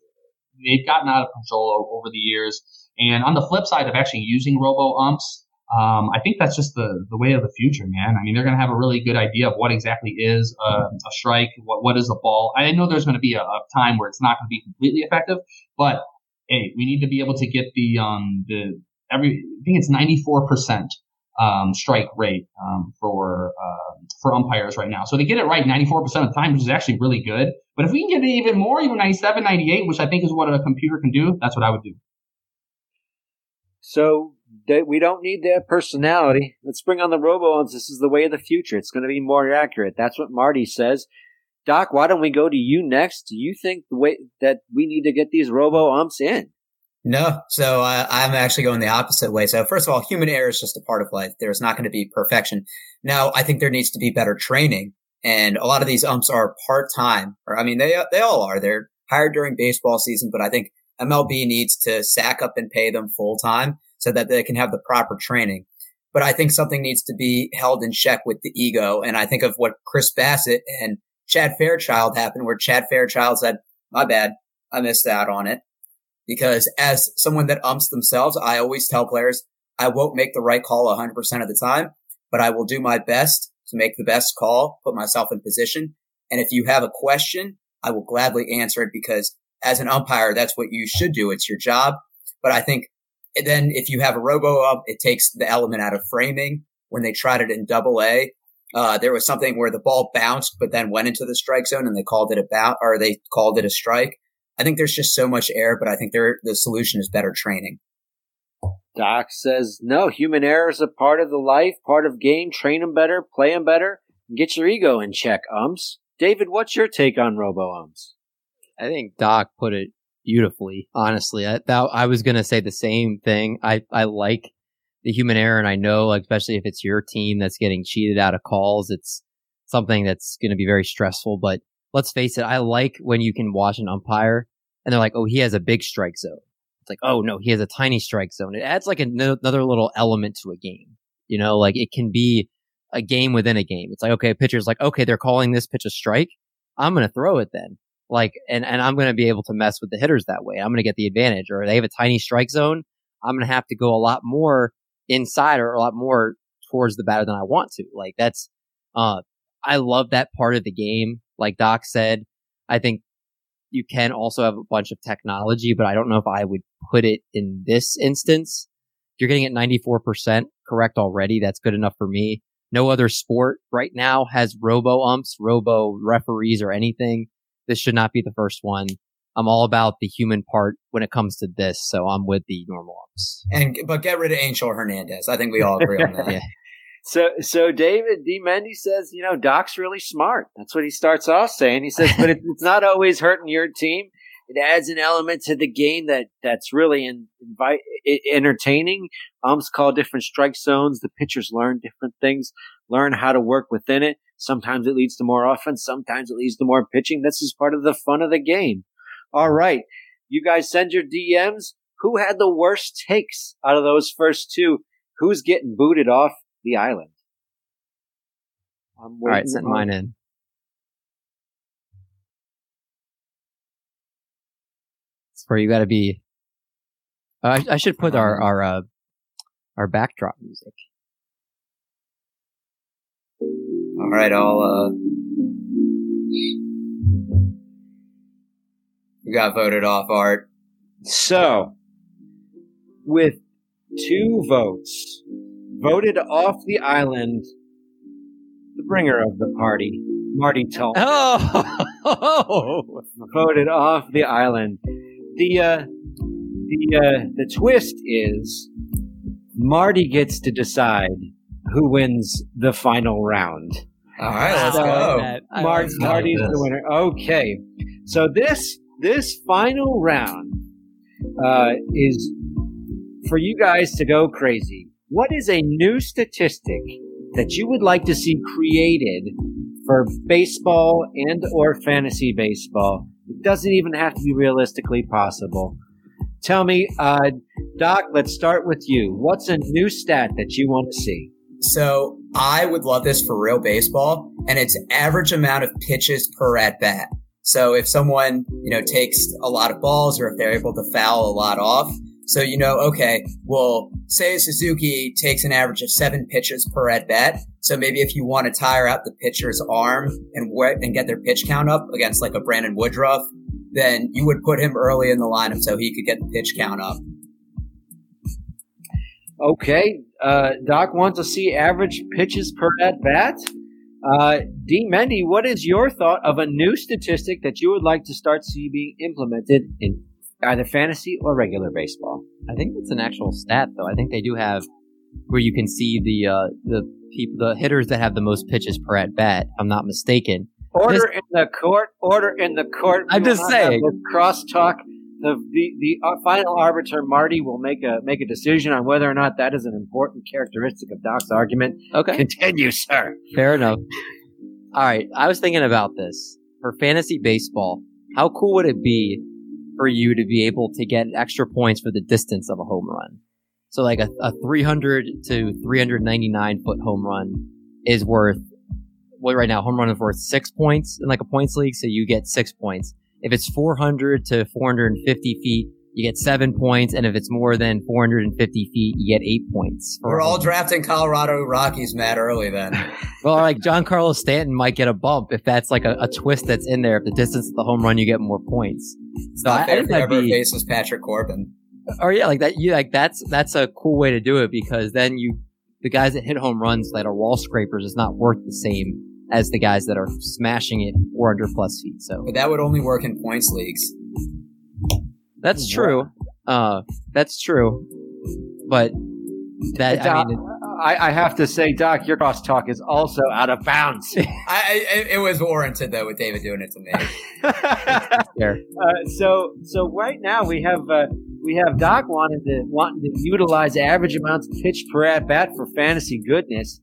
they've gotten out of control over the years. And on the flip side of actually using robo umps, um, I think that's just the, the way of the future, man. I mean, they're going to have a really good idea of what exactly is a, a strike, what, what is a ball. I know there's going to be a, a time where it's not going to be completely effective, but hey, we need to be able to get the, um, the, every, I think it's 94%, um, strike rate, um, for, uh, for umpires right now. So they get it right 94% of the time, which is actually really good. But if we can get it even more, even 97, 98, which I think is what a computer can do, that's what I would do. So they, we don't need their personality. Let's bring on the robo This is the way of the future. It's going to be more accurate. That's what Marty says. Doc, why don't we go to you next? Do you think the way that we need to get these robo umps in? No. So uh, I'm actually going the opposite way. So first of all, human error is just a part of life. There's not going to be perfection. Now, I think there needs to be better training. And a lot of these umps are part time, or I mean, they they all are. They're hired during baseball season, but I think MLB needs to sack up and pay them full time so that they can have the proper training. But I think something needs to be held in check with the ego. And I think of what Chris Bassitt and Chad Fairchild happened, where Chad Fairchild said, my bad, I missed out on it. Because as someone that umps themselves, I always tell players, I won't make the right call 100% of the time, but I will do my best to make the best call, put myself in position. And if you have a question, I will gladly answer it because as an umpire, that's what you should do. It's your job. But I think then if you have a robo ump, it takes the element out of framing. When they tried it in double A, uh, there was something where the ball bounced, but then went into the strike zone and they called it a bounce or they called it a strike. I think there's just so much error, but I think the solution is better training. Doc says, no, human error is a part of the life, part of game. Train them better, play them better, get your ego in check, umps. David, what's your take on robo umps? I think Doc put it beautifully. Honestly, I, I was gonna say the same thing. I I like the human error, and I know, like, especially if it's your team that's getting cheated out of calls, it's something that's going to be very stressful. But let's face it, I like when you can watch an umpire and they're like, oh, he has a big strike zone. It's like, oh no, he has a tiny strike zone. It adds like another little element to a game. You know, like it can be a game within a game. It's like, okay, pitcher's like, okay, they're calling this pitch a strike. I'm going to throw it then. Like, and, and I'm going to be able to mess with the hitters that way. I'm going to get the advantage or they have a tiny strike zone. I'm going to have to go a lot more inside or a lot more towards the batter than I want to. Like that's, uh, I love that part of the game. Like Doc said, I think you can also have a bunch of technology, but I don't know if I would put it in this instance. You're getting it 94% correct already. That's good enough for me. No other sport right now has robo umps, robo referees, or anything. This should not be the first one. I'm all about the human part when it comes to this, so I'm with the normal umps. And but get rid of Angel Hernandez. I think we all agree on *laughs* that. yeah. So, so David D. Mendy says, you know, Doc's really smart. That's what he starts off saying. He says, but it, it's not always hurting your team. It adds an element to the game that that's really in, invite, entertaining. Umps call different strike zones. The pitchers learn different things, learn how to work within it. Sometimes it leads to more offense. Sometimes it leads to more pitching. This is part of the fun of the game. All right. You guys send your DMs. Who had the worst takes out of those first two? Who's getting booted off the island. I'm All right, send mine in. It's where you got to be. Uh, I, I, should put our our uh, our backdrop music. All right, I'll. Uh... You got voted off, Art. So, with two votes, voted off the island the bringer of the party, Marty Tall. Oh, *laughs* voted off the island. The uh, the uh, the twist is Marty gets to decide who wins the final round. All right, let's so, go. Mar- Marty's the winner. Okay, so this this final round uh, is for you guys to go crazy. What is a new statistic that you would like to see created for baseball and or fantasy baseball? It doesn't even have to be realistically possible. Tell me, uh, Doc, let's start with you. What's a new stat that you want to see? So I would love this for real baseball, and it's average amount of pitches per at bat. So if someone, you know, takes a lot of balls or if they're able to foul a lot off, so you know, okay, well, say Suzuki takes an average of seven pitches per at bat. So maybe if you want to tire out the pitcher's arm and and get their pitch count up against like a Brandon Woodruff, then you would put him early in the lineup so he could get the pitch count up. Okay, uh, Doc wants to see average pitches per at bat. Uh, D. Mendy, what is your thought of a new statistic that you would like to start see being implemented in either fantasy or regular baseball. I think it's an actual stat, though. I think they do have where you can see the uh, the people, the hitters that have the most pitches per at bat. I'm not mistaken. Order this, in the court. Order in the court. I'm just saying. Crosstalk. The the the uh, final arbiter Marty will make a make a decision on whether or not that is an important characteristic of Doc's argument. Okay. Continue, sir. Fair enough. All right. I was thinking about this for fantasy baseball. How cool would it be for you to be able to get extra points for the distance of a home run. So like a, a 300 to 399 foot home run is worth what right now home run is worth six points in like a points league. So you get six points. If it's 400 to 450 feet, you get seven points, and if it's more than 450 feet, you get eight points. We're all drafting Colorado Rockies, Matt, early then. *laughs* *laughs* well, like Giancarlo Stanton might get a bump if that's like a, a, twist that's in there. If the distance of the home run, you get more points. It's so not fair if be, faces Patrick Corbin. Or yeah, like that. You like that's that's a cool way to do it because then you the guys that hit home runs that are wall scrapers is not worth the same as the guys that are smashing it 400 plus feet. So, but that would only work in points leagues. That's true. Uh, that's true. But that I mean, I, I have to say, Doc, your crosstalk is also out of bounds. *laughs* I, I, it was warranted though with David doing it to me. *laughs* uh, so so right now we have uh, we have Doc wanting to wanting to utilize average amounts of pitch per at bat for fantasy goodness,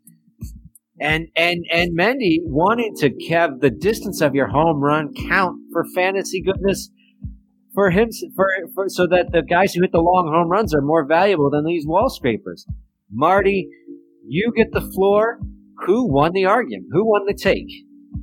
and and and Mendy wanting to have the distance of your home run count for fantasy goodness for him for, for so that the guys who hit the long home runs are more valuable than these wall scrapers. Marty, you get the floor. Who won the argument? Who won the take?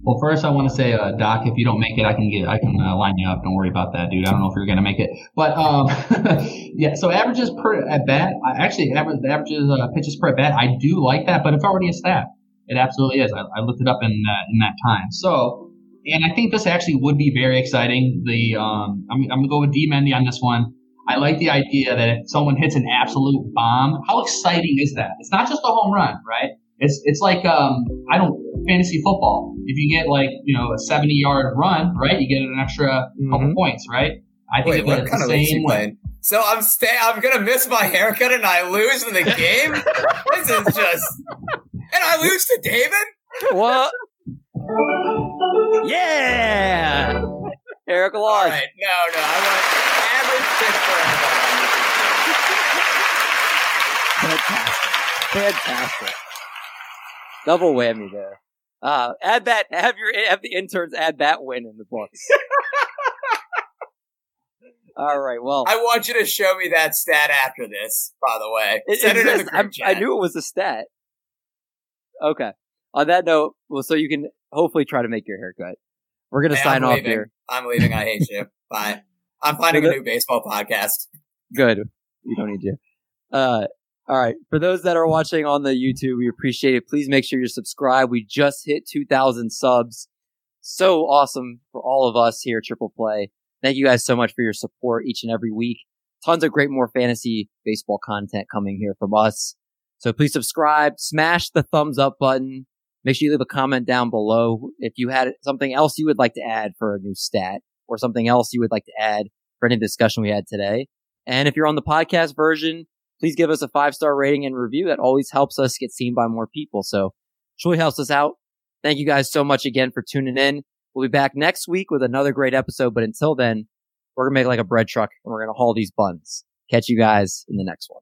Well, first I want to say, uh, Doc, if you don't make it, I can get, I can uh, line you up. Don't worry about that, dude. I don't know if you're gonna make it, but um, *laughs* yeah. So averages per at bat, actually average averages uh, pitches per at bat. I do like that, but it's already a stat. It absolutely is. I, I looked it up in uh, in that time. So, and I think this actually would be very exciting. The um, I'm, I'm gonna go with D Mendy on this one. I like the idea that if someone hits an absolute bomb, how exciting is that? It's not just a home run, right? It's it's like um, I don't fantasy football. If you get like you know a seventy yard run, right, you get an extra mm-hmm. couple points, right? I think Wait, what kind the same way. So I'm stay. I'm gonna miss my haircut and I lose in the game. *laughs* this is just, and I lose to David. What? *laughs* yeah, Eric lost. All right, no, no, I want average pitch for Fantastic, fantastic. Double whammy there. Uh, add that. *laughs* Have your have the interns add that win in the books. *laughs* All right. Well, I want you to show me that stat after this. By the way, it, Send it, it in the group chat. I knew it was a stat. Okay. On that note, well, so you can hopefully try to make your haircut. We're gonna hey, sign off leaving. here. I'm leaving. I hate you. *laughs* Bye. I'm finding a new baseball podcast. Good. We don't need you. Uh, all right. For those that are watching on the YouTube, we appreciate it. Please make sure you're subscribed. We just hit 2,000 subs. So awesome for all of us here at Triple Play. Thank you guys so much for your support each and every week. Tons of great more fantasy baseball content coming here from us. So please subscribe, smash the thumbs up button. Make sure you leave a comment down below if you had something else you would like to add for a new stat or something else you would like to add for any discussion we had today. And if you're on the podcast version, please give us a five star rating and review. That always helps us get seen by more people. So truly helps us out. Thank you guys so much again for tuning in. We'll be back next week with another great episode. But until then, we're going to make like a bread truck and we're going to haul these buns. Catch you guys in the next one.